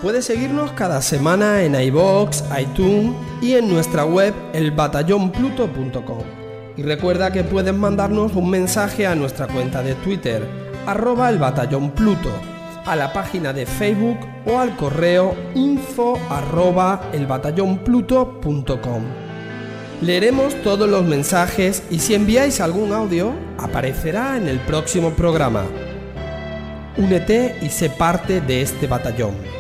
Puedes seguirnos cada semana en iBox, iTunes y en nuestra web elbatallonpluto.com. Y recuerda que puedes mandarnos un mensaje a nuestra cuenta de Twitter, arroba el batallón Pluto, a la página de Facebook o al correo info arroba elbatallonpluto.com. Leeremos todos los mensajes y si enviáis algún audio, aparecerá en el próximo programa. Únete y sé parte de este batallón.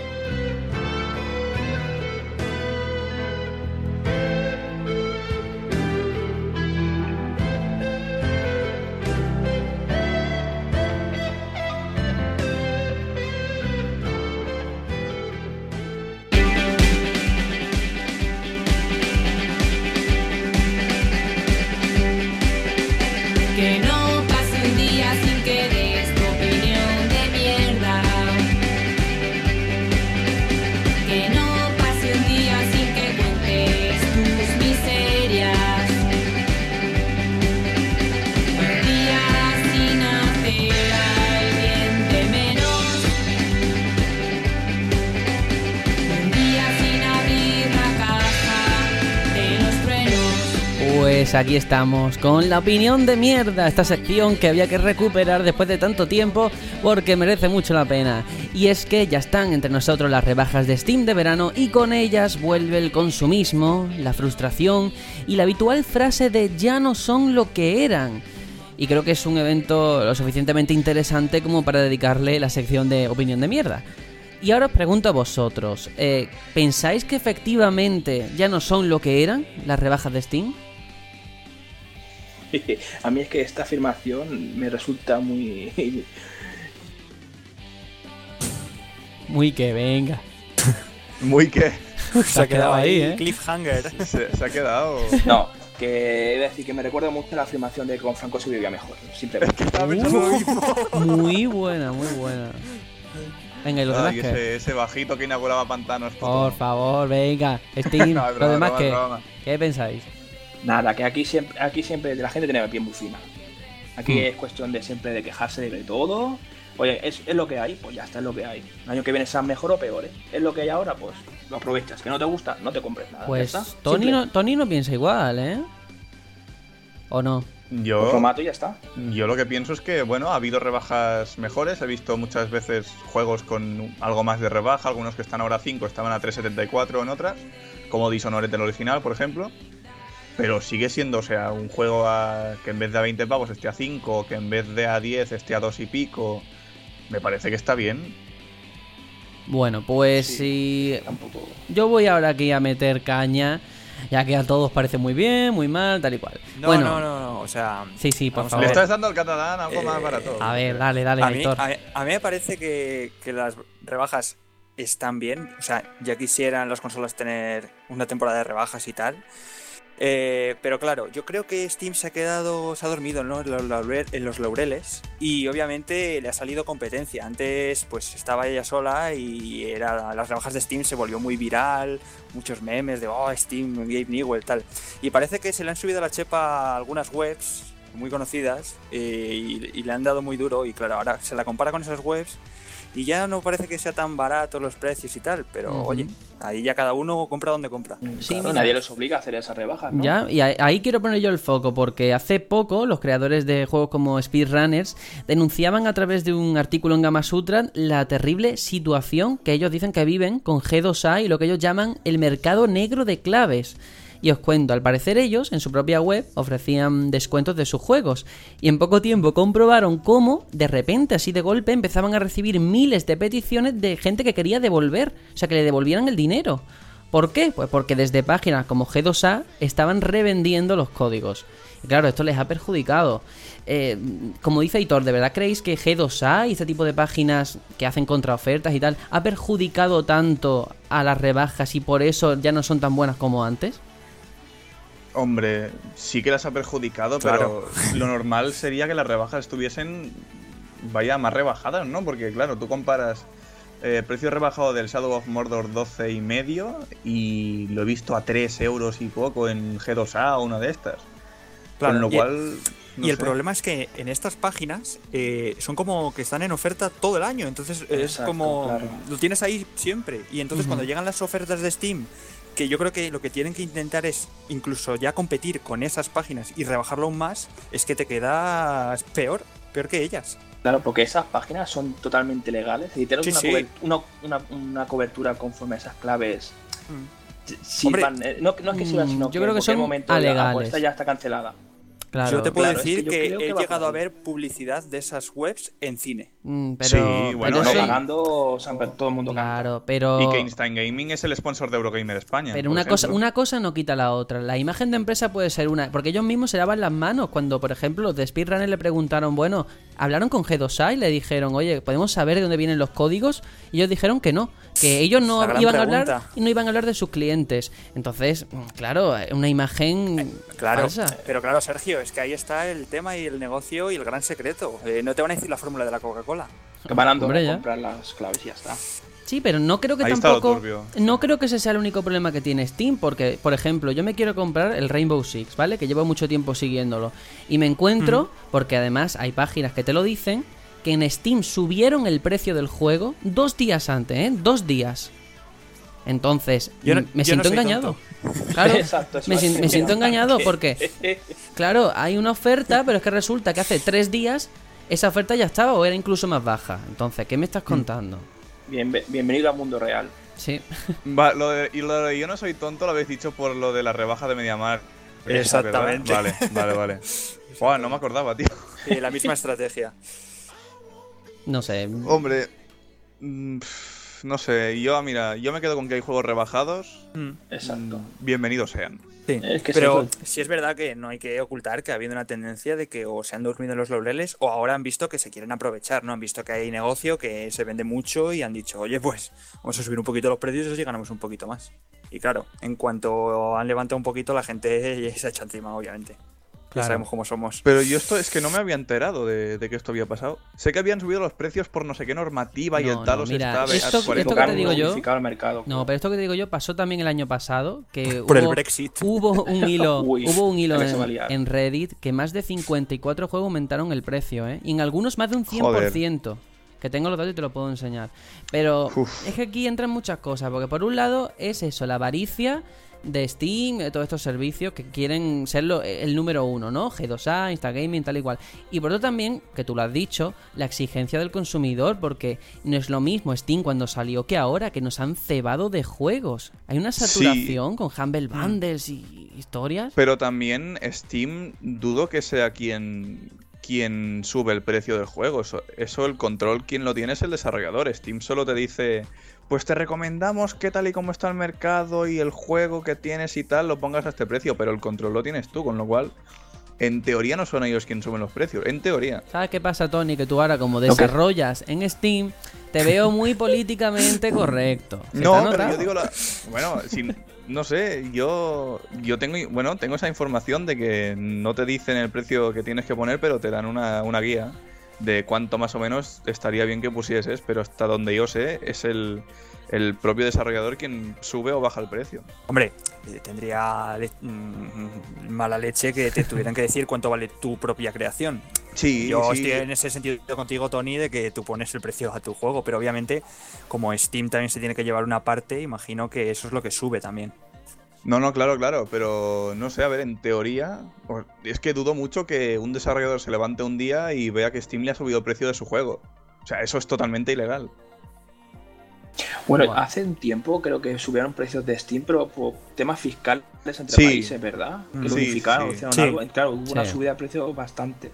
Aquí estamos con la opinión de mierda, esta sección que había que recuperar después de tanto tiempo porque merece mucho la pena. Y es que ya están entre nosotros las rebajas de Steam de verano y con ellas vuelve el consumismo, la frustración y la habitual frase de ya no son lo que eran. Y creo que es un evento lo suficientemente interesante como para dedicarle la sección de opinión de mierda. Y ahora os pregunto a vosotros, eh, ¿pensáis que efectivamente ya no son lo que eran las rebajas de Steam? A mí es que esta afirmación me resulta muy... Muy que venga. Muy que. Se ha quedado ahí, ¿eh? Cliffhanger. Se, se ha quedado. No, que he de decir que me recuerda mucho a la afirmación de que con Franco se vivía mejor. Simplemente. Estaba pensando lo mismo. Muy buena, muy buena. Venga, ¿y los Ay, demás ese, ese bajito que inauguraba pantanos. Por favor, venga. Steam, No, es ¿los broma, demás broma, qué? broma. ¿Qué pensáis? Nada, que aquí siempre, aquí siempre la gente tiene la piel muy fina. Aquí Hmm. es cuestión de siempre de quejarse de todo. Oye, es, es lo que hay, pues ya está, es lo que hay. El año que viene sea mejor o peor, ¿eh? Es lo que hay ahora, pues lo aprovechas. Que no te gusta, no te compres nada. Pues ya está. Tony no, Tony no piensa igual, ¿eh? ¿O no? Yo, lo mato y ya está. yo lo que pienso es que, bueno, ha habido rebajas mejores. He visto muchas veces juegos con algo más de rebaja. Algunos que están ahora a 5 estaban a 3.74 en otras. Como Dishonored del original, por ejemplo. Pero sigue siendo, o sea, un juego a- que en vez de a 20 pavos esté a 5, que en vez de a 10 esté a 2 y pico. Me parece que está bien. Bueno, pues Sí. si Tampoco. yo voy ahora aquí a meter caña, ya que a todos parece muy bien, muy mal, tal y cual. No, bueno, no, no, no, o sea... sí, sí, por favor. Le estás dando al catalán algo más Eh, barato. A ver, dale, dale, A mí, a, mí- a mí me parece que, que las rebajas están bien. O sea, ya quisieran las consolas tener una temporada de rebajas y tal. Eh, pero claro, yo creo que Steam se ha quedado, se ha dormido ¿no? en, los laureles y obviamente le ha salido competencia. Antes pues estaba ella sola y era las rebajas de Steam se volvió muy viral, muchos memes de oh Steam, Gabe Newell, tal. Y parece que se le han subido a la chepa a algunas webs muy conocidas eh, y, y le han dado muy duro y claro, ahora se la compara con esas webs y ya no parece que sea tan barato los precios y tal, pero oye, ahí ya cada uno compra donde compra. Sí, Claro, nadie les obliga a hacer esas rebajas, ¿no? Ya, y ahí- ahí quiero poner yo el foco, porque hace poco los creadores de juegos como Speedrunners denunciaban a través de un artículo en Gamasutra la terrible situación que ellos dicen que viven con G2A y lo que ellos llaman el mercado negro de claves. Y os cuento, al parecer ellos en su propia web ofrecían descuentos de sus juegos y en poco tiempo comprobaron cómo de repente así de golpe empezaban a recibir miles de peticiones de gente que quería devolver, o sea que le devolvieran el dinero. ¿Por qué? Pues porque desde páginas como G2A estaban revendiendo los códigos. Y claro, esto les ha perjudicado. Eh, como dice Hitor, ¿de verdad creéis que G2A y este tipo de páginas que hacen contraofertas y tal ha perjudicado tanto a las rebajas y por eso ya no son tan buenas como antes? Hombre, sí que las ha perjudicado, Claro. pero lo normal sería que las rebajas estuviesen, vaya, más rebajadas, ¿no? Porque claro, tú comparas eh, precio rebajado del Shadow of Mordor 12 y medio y lo he visto a 3 euros y poco en G2A o una de estas. Claro, Con lo y- cual, No y el problema es que en estas páginas eh, son como que están en oferta todo el año. Entonces es como. claro. Lo tienes ahí siempre. Y entonces cuando llegan las ofertas de Steam, que yo creo que lo que tienen que intentar es incluso ya competir con esas páginas y rebajarlo aún más, es que te quedas peor, peor que ellas. Claro, porque esas páginas son totalmente legales. Y tienes Sí, una, sí. cobert- una, una- una cobertura conforme a esas claves. Si Hombre, van- eh, no, no es que sirvan, mm, sino yo que creo en que cualquier son momento la alegales. apuesta ya está cancelada. Claro. yo te puedo claro, es decir que he llegado a ver publicidad de esas webs en cine. Mm, pero, Sí, bueno. Pagando, todo el mundo canta. Claro, pero. Y que Einstein Gaming es el sponsor de Eurogamer España. Pero una cosa, una cosa no quita la otra. La imagen de empresa puede ser una. Porque ellos mismos se daban las manos cuando, por ejemplo, los de Speedrunner le preguntaron, bueno, hablaron con G2A y le dijeron, oye, ¿podemos saber de dónde vienen los códigos? Y ellos dijeron que no, que ellos no iban a hablar y no iban a hablar de sus clientes. Entonces, mm, claro, una imagen Claro, falsa. pero claro, Sergio, es que ahí está el tema y el negocio y el gran secreto. Eh, no te van a decir la fórmula de la Coca-Cola. Que van a comprar las claves y ya está. Sí, pero no creo que Ahí tampoco. No creo que ese sea el único problema que tiene Steam, porque, por ejemplo, yo me quiero comprar el Rainbow Six, ¿vale? Que llevo mucho tiempo siguiéndolo. Y me encuentro, porque además hay páginas que te lo dicen, que en Steam subieron el precio del juego dos días antes, ¿eh? Dos días. Entonces, Yo no- m- me yo siento engañado. Claro, Exacto, me, me siento engañado porque, claro, hay una oferta, pero es que resulta que hace tres días esa oferta ya estaba o era incluso más baja. Entonces, ¿qué me estás contando? Bien, bienvenido al mundo real. Sí. Va, lo de- y lo de yo no soy tonto lo habéis dicho por lo de la rebaja de Mediamar. Exactamente. Vale, vale, vale. Buah, no me acordaba, tío. Sí, la misma estrategia. No sé. Hombre, mm, pff, no sé, yo mira, yo me quedo con que hay juegos rebajados. Mm, Exacto. Bienvenidos sean. sí. Es que Pero sí es verdad que no hay que ocultar que ha habido una tendencia de que o se han dormido en los laureles o ahora han visto que se quieren aprovechar, ¿no? Han visto que hay negocio, que se vende mucho y han dicho, oye, pues vamos a subir un poquito los precios y ganamos un poquito más. Y claro, en cuanto han levantado un poquito, la gente se ha hecho encima, obviamente. Ya Claro. sabemos cómo somos. Pero yo esto es que no me había enterado de, de que esto había pasado. Sé que habían subido los precios por no sé qué normativa y No, el no, Talos mira, estaba esto- esto que te digo yo- el mercado. No, pero esto que te digo yo pasó también el año pasado, que Por el hubo, Brexit. hubo un hilo, Uy, hubo un hilo en, Reddit que más de 54 juegos aumentaron el precio, ¿eh? Y en algunos más de un 100%. Que tengo los datos y te lo puedo enseñar. Pero Uf. es que aquí entran muchas cosas, porque por un lado es eso, la avaricia de Steam, de todos estos servicios que quieren ser lo- el número uno, ¿no? G2A, Instagaming, tal y cual. Y por otro también, que tú lo has dicho, la exigencia del consumidor, porque no es lo mismo Steam cuando salió que ahora, que nos han cebado de juegos. Hay una saturación con Humble Bundles y historias. Pero también Steam dudo que sea quien quien sube el precio del juego. Eso, eso el control quien lo tiene es el desarrollador. Steam solo te dice, pues te recomendamos que tal y como está el mercado y el juego que tienes y tal lo pongas a este precio, pero el control lo tienes tú, con lo cual en teoría no son ellos quienes suben los precios. En teoría. ¿Sabes qué pasa, Tony? Que tú ahora, como desarrollas en Steam, te veo muy políticamente correcto. ¿Se te ha No, pero yo digo la. Bueno, si- no sé, yo. Yo tengo. Bueno, tengo esa información de que no te dicen el precio que tienes que poner, pero te dan una, una guía de cuánto más o menos estaría bien que pusieses, pero hasta donde yo sé, es el, el propio desarrollador quien sube o baja el precio. Hombre, eh, tendría le- mm, mala leche que te tuvieran que decir cuánto vale tu propia creación. Sí, Yo sí. estoy en ese sentido contigo, Tony, de que tú pones el precio a tu juego, pero obviamente, como Steam también se tiene que llevar una parte, imagino que eso es lo que sube también. No, no, claro, claro, pero no sé, a ver, en teoría, es que dudo mucho que un desarrollador se levante un día y vea que Steam le ha subido el precio de su juego. O sea, eso es totalmente ilegal. Bueno, hace un tiempo creo que subieron precios de Steam, pero por temas fiscales entre Sí. países, ¿verdad? Que lo unificaron, sí. algo. Claro, hubo una subida de precio bastante.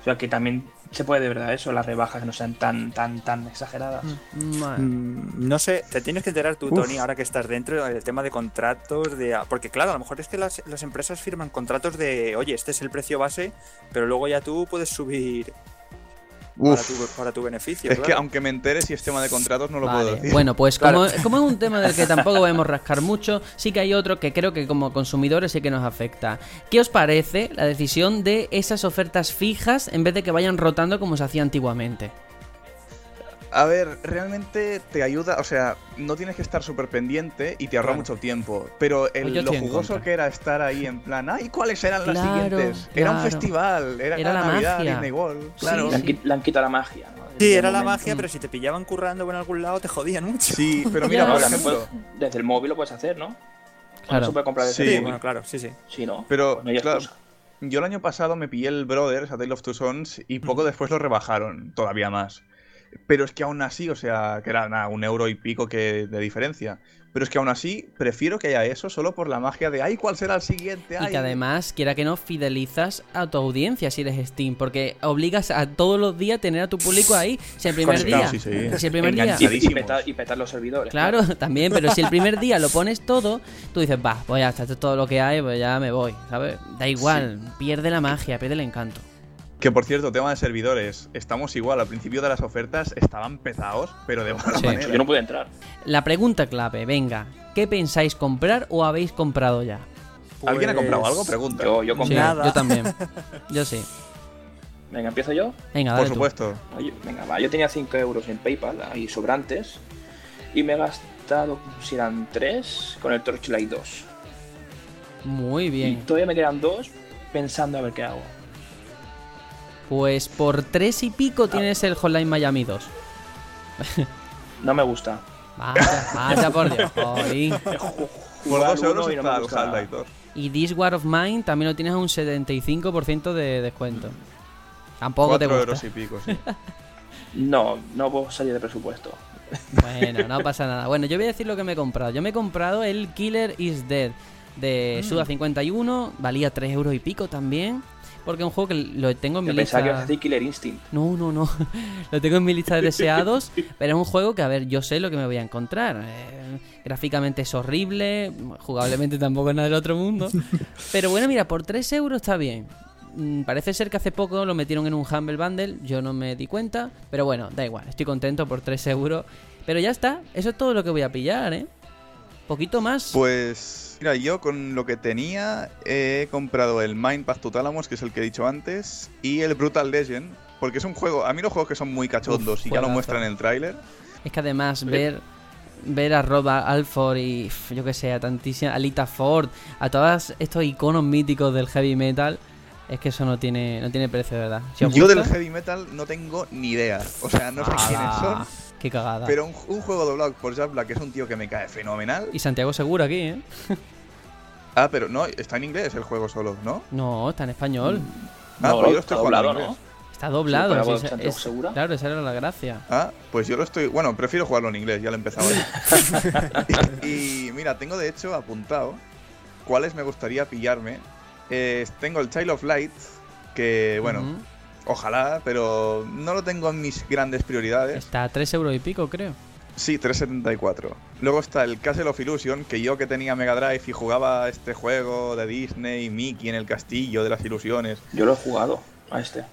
O sea que también se puede de verdad eso, las rebajas que no sean tan, tan, tan exageradas. Ma- Mm, No sé, te tienes que enterar tú, Uf. Tony, ahora que estás dentro del tema de contratos, de porque claro, a lo mejor es que las, las empresas firman contratos de, oye, este es el precio base, pero luego ya tú puedes subir para tu, para tu beneficio. Es que aunque me entere si es tema de contratos, no lo Vale, puedo decir. Bueno, pues Claro. como, como es un tema del que tampoco podemos rascar mucho, sí que hay otro que creo que como consumidores sí que nos afecta. ¿Qué os parece la decisión de esas ofertas fijas en vez de que vayan rotando como se hacía antiguamente? A ver, realmente te ayuda, o sea, no tienes que estar súper pendiente y te ahorra Claro. mucho tiempo. Pero el- Pues lo jugoso contra. que era estar ahí en plan, ay, ¿cuáles eran las Claro, siguientes? Era un festival, era, Era la Navidad, magia. Disney World, claro. Le han, qui- le han quitado la magia. ¿no? Sí, era la magia, pero si te pillaban currando en algún lado te jodían mucho. Sí, pero mira, por ejemplo, desde el móvil lo puedes hacer, ¿no? Claro. No comprar desde Sí. el Sí, móvil. bueno, claro, sí, sí. Sí, ¿no? Pero, Pues no hay claro, excusa. yo el año pasado me pillé el Brothers, A Tale of Two Sons, y poco después lo rebajaron, todavía más. Pero es que aún así, o sea, que era nada, un euro y pico que de diferencia. Pero es que aún así, prefiero que haya eso solo por la magia de, ay, ¿cuál será el siguiente? Y Ay, que además, quiera que no, fidelizas a tu audiencia si eres Steam, porque obligas a todos los días tener a tu público ahí. Si el primer Conectado, día, sí, sí. si el primer día, Y, y, petar, y petar los servidores. claro, también, pero si el primer día lo pones todo, tú dices, va, pues ya está, esto es todo lo que hay, pues ya me voy, ¿sabes? Da igual, pierde la magia, pierde el encanto. Que por cierto, tema de servidores, estamos igual, al principio de las ofertas estaban pesados, pero de mala Sí. manera. Yo no pude entrar. La pregunta clave, venga, ¿qué pensáis comprar o habéis comprado ya? ¿Alguien ha comprado Pues, algo? Pregunta. Yo, yo Sí, compré. Nada. yo también. Yo sí. Venga, empiezo yo. Venga, por dale supuesto. Venga, va. Yo tenía 5 euros en PayPal ahí sobrantes. Y me he gastado, si eran 3, con el Torchlight 2. Muy Y bien. todavía me quedan 2 pensando a ver qué hago. Pues por tres y pico tienes el Hotline Miami 2. No me gusta. Vaya, vaya por Dios, jolín. Por dos uno euros y no está me el gusta. Half-Life 2. Y This War of Mine también lo tienes a un 75% de descuento. Tampoco te gusta. euros y pico, sí. No, no puedo salir de presupuesto. Bueno, no pasa nada. Bueno, yo voy a decir lo que me he comprado. Yo me he comprado el Killer is Dead de Mm. Suda 51. Valía 3 euros y pico también. Porque es un juego que lo tengo en mi Yo pensaba que ibas a lista. decir Killer Instinct. No, no, no. Lo tengo en mi lista de deseados. pero es un juego que, a ver, yo sé lo que me voy a encontrar. Eh, gráficamente es horrible. Jugablemente tampoco es nada del otro mundo. Pero bueno, mira, por 3 euros está bien. Mm, Parece ser que hace poco lo metieron en un Humble Bundle. Yo no me di cuenta. Pero bueno, da igual. Estoy contento por 3 euros. Pero ya está. Eso es todo lo que voy a pillar, ¿eh? Poquito más. Pues, mira, yo con lo que tenía he comprado el Mind Path to que es el que he dicho antes, y el Brutal Legend, porque es un juego, a mí los juegos que son muy cachondos Uf, y ya lo muestran en el tráiler. Es que además ver ver a Roba Alford y yo que sé, a tantísima Alita Ford, a todos estos iconos míticos del heavy metal, es que eso no tiene no tiene precio, de ¿verdad? Si Yo del heavy metal no tengo ni idea, o sea, no sé ¡Hala! quiénes son, Qué cagada. pero un, un juego doblado por Jack Black, que es un tío que me cae fenomenal. Y Santiago Segura aquí, ¿eh? Ah, pero no, está en inglés el juego solo, ¿no? No, está en español. Ah, No, pues yo lo está estoy jugando en doblado, inglés. Está doblado. sí, de es- Segura. Claro, esa era la gracia. Ah, pues yo lo estoy. Bueno, prefiero jugarlo en inglés, ya lo he empezado. y, y mira, tengo de hecho apuntado cuáles me gustaría pillarme. Eh, tengo el Child of Light, que bueno. Ojalá, pero no lo tengo en mis grandes prioridades. Está a 3 euros y pico, creo. Sí, 374. Luego está el Castle of Illusion, que yo que tenía Mega Drive y jugaba este juego de Disney, Mickey en el castillo de las ilusiones. Yo lo he jugado a este.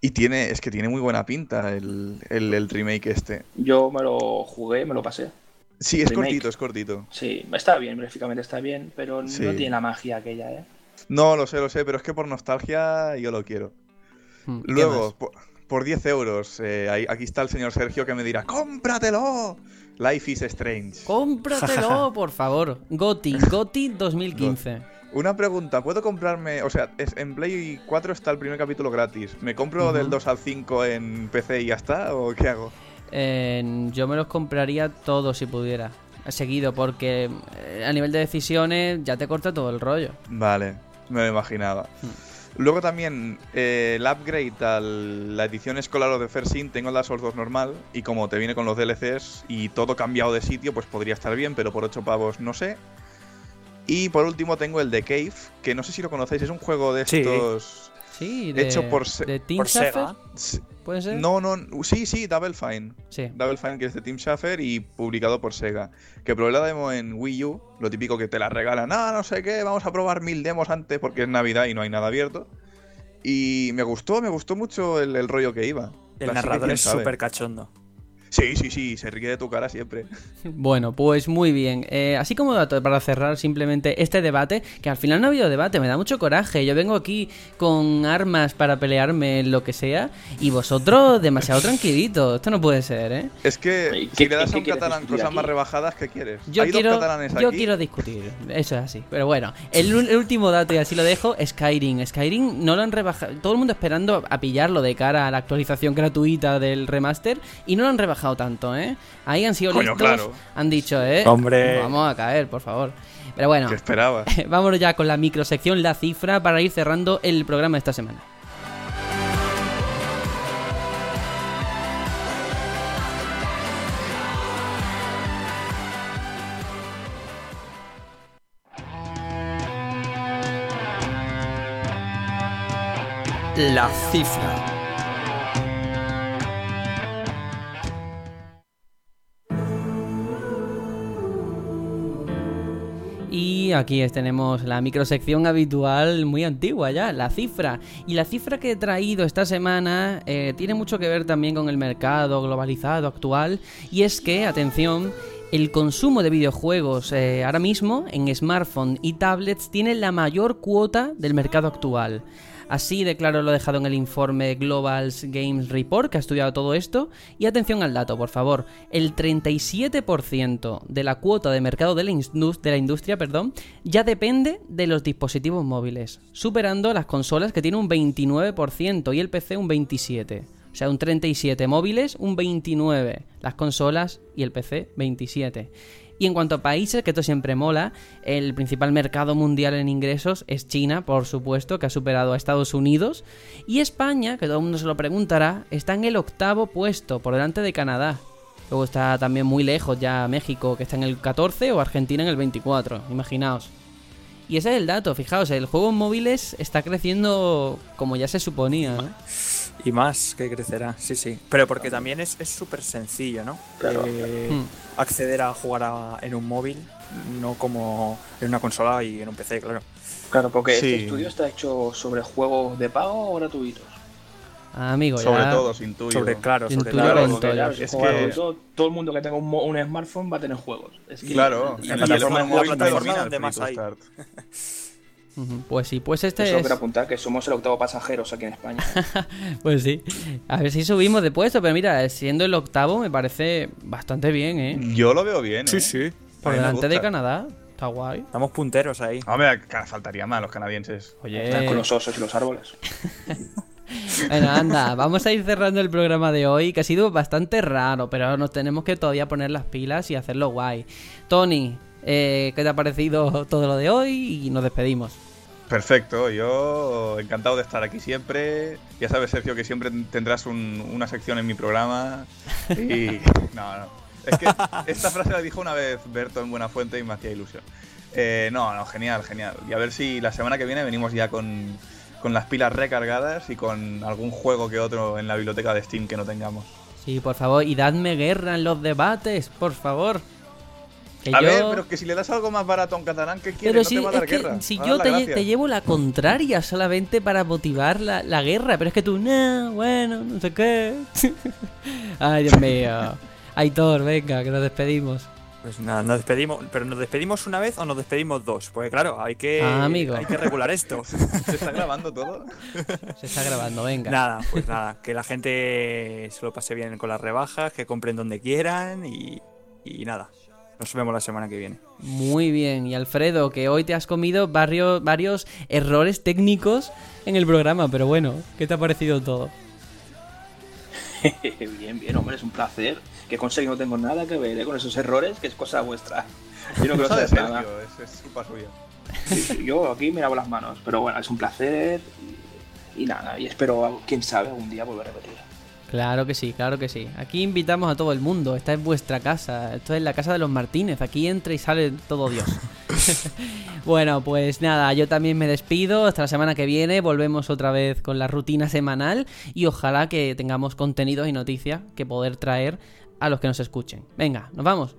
Y tiene, es que tiene muy buena pinta el, el- el remake este. Yo me lo jugué, me lo pasé. Sí, es Remake. cortito, es cortito. Sí, está bien, gráficamente está bien, pero Sí. no tiene la magia aquella, ¿eh? No, lo sé, lo sé, pero es que por nostalgia yo lo quiero. Mm, ¿qué Luego, por, por 10 euros, eh, aquí está el señor Sergio que me dirá, ¡cómpratelo! Life is Strange. Cómpratelo, por favor. Goti, Goti 2015. Una pregunta, ¿puedo comprarme, o sea, es- en Play 4 está el primer capítulo gratis, ¿me compro del 2 al 5 en PC y ya está? ¿O qué hago? Eh, yo me los compraría todos si pudiera. Seguido, porque eh, a nivel de decisiones ya te corta todo el rollo. Vale, me lo imaginaba. Luego también eh, el upgrade a la edición escolar o de First Sin, tengo la Souls 2 normal y como te viene con los DLCs y todo cambiado de sitio, pues podría estar bien, pero por 8 pavos no sé. Y por último tengo el The Cave, que no sé si lo conocéis, es un juego de estos... Sí, de, Hecho por se- de Team por Sega. ¿puede ser? No, no, sí, sí, Double Fine. Sí. Double Fine que es de Team Schafer y publicado por Sega. Que probé la demo en Wii U, lo típico que te la regalan, ah, no sé qué, vamos a probar mil demos antes porque es Navidad y no hay nada abierto. Y me gustó, me gustó mucho el, el rollo que iba. El Así narrador es súper cachondo. Sí, sí, sí, se ríe de tu cara siempre. Bueno, pues muy bien. Eh, así como dato para cerrar simplemente este debate, que al final no ha habido debate, me da mucho coraje. Yo vengo aquí con armas para pelearme en lo que sea y vosotros demasiado tranquilitos. Esto no puede ser, ¿eh? Es que ¿Y si qué- le das a un catalán cosas más rebajadas, ¿qué quieres? Yo Hay quiero, dos catalanes yo aquí. quiero discutir, eso es así. Pero bueno, el, el último dato, y así lo dejo, Skyrim. Skyrim no lo han rebajado, todo el mundo esperando a pillarlo de cara a la actualización gratuita del remaster, y no lo han rebajado tanto, ¿eh? Ahí han sido Coño, listos, claro. han dicho, ¿eh? Hombre. Vamos a caer, por favor. Pero bueno, ¿Qué esperaba? vámonos ya con la microsección La Cifra para ir cerrando el programa de esta semana. La cifra. Y aquí tenemos la microsección habitual, muy antigua ya, la cifra. Y la cifra que he traído esta semana eh, tiene mucho que ver también con el mercado globalizado actual. Y es que, atención, el consumo de videojuegos eh, ahora mismo en smartphone y tablets tiene la mayor cuota del mercado actual. Así de claro lo he dejado en el informe Global Games Report, que ha estudiado todo esto. Y atención al dato, por favor. El 37% de la cuota de mercado de la, de la industria perdón, ya depende de los dispositivos móviles, superando las consolas que tienen un 29% y el PC un 27%. O sea, un 37 móviles, un 29 las consolas y el PC 27. Y en cuanto a países, que esto siempre mola, el principal mercado mundial en ingresos es China, por supuesto, que ha superado a Estados Unidos. Y España, que todo el mundo se lo preguntará, está en el octavo puesto, por delante de Canadá. Luego está también muy lejos ya México, que está en el 14, o Argentina en el 24, imaginaos. Y ese es el dato, fijaos, el juego en móviles está creciendo como ya se suponía, ¿no? Y más que crecerá, sí, sí. Pero porque también es es súper sencillo, ¿no? Claro. Eh, Hmm. Acceder a jugar a- en un móvil, no como en una consola y en un PC, claro. Claro, porque Sí. este estudio está hecho sobre juegos de pago o gratuitos. Amigo, Sobre ya- todo, sin tuyo. Sobre, claro, Sin sobre todo. Claro, porque, claro, Es que- gratuito, todo el mundo que tenga un, un smartphone va a tener juegos. Es que- Claro, y- en la plataforma- donde más hay. Pues sí, pues este Eso es... quiero apuntar que somos el octavo pasajeros aquí en España. Pues sí. A ver si subimos de puesto, pero mira, siendo el octavo me parece bastante bien, ¿eh? Yo lo veo bien, Sí, ¿eh? sí. Por delante de. Canadá. Está guay. Estamos punteros ahí. Hombre, que faltaría más los canadienses. Oye. Están con los osos y los árboles. Bueno, anda, vamos a ir cerrando el programa de hoy, que ha sido bastante raro, pero nos tenemos que todavía poner las pilas y hacerlo guay. Tony, eh, ¿qué te ha parecido todo lo de hoy? Y nos despedimos. Perfecto, yo encantado de estar aquí siempre. Ya sabes, Sergio, que siempre tendrás un- una sección en mi programa. Y. No, no. Es que esta frase la dijo una vez Berto en Buenafuente y me hacía ilusión. Eh, no, no, genial, genial. Y a ver si la semana que viene venimos ya con, con las pilas recargadas y con algún juego que otro en la biblioteca de Steam que no tengamos. Sí, por favor, y dadme guerra en los debates, por favor. Que A yo- ver, pero que si le das algo más barato a un catalán, ¿qué quieres? Pero no si, te va a dar es que guerra. si va a yo te, llevo la contraria solamente para motivar la, la guerra, pero es que tú, no, bueno, no sé qué. Ay, Dios mío. Aitor, venga, que nos despedimos. Pues nada, nos despedimos. ¿Pero nos despedimos una vez o nos despedimos dos? Porque claro, hay que, Ah, amigo. hay que regular esto. ¿Se está grabando todo? Se está grabando, venga. nada, pues nada, que la gente se lo pase bien con las rebajas, que compren donde quieran y, y nada. Nos vemos la semana que viene. Muy bien. Y Alfredo, que hoy te has comido varios, varios errores técnicos en el programa, pero bueno, ¿qué te ha parecido todo? bien, bien, hombre, es un placer. Que conseguí no tengo nada que ver eh, con esos errores, que es cosa vuestra. Yo no Cosa de saber nada. Es, es culpa suya. Sí, sí, Yo aquí me lavo las manos, pero bueno, es un placer y, y nada, y espero, quién sabe, algún día volver a repetir. Claro que sí, claro que sí. Aquí invitamos a todo el mundo. Esta es vuestra casa. Esto es la casa de los Martínez. Aquí entra y sale todo Dios. bueno, pues nada, yo también me despido. Hasta la semana que viene. Volvemos otra vez con la rutina semanal. Y ojalá que tengamos contenidos y noticias que poder traer a los que nos escuchen. Venga, nos vamos.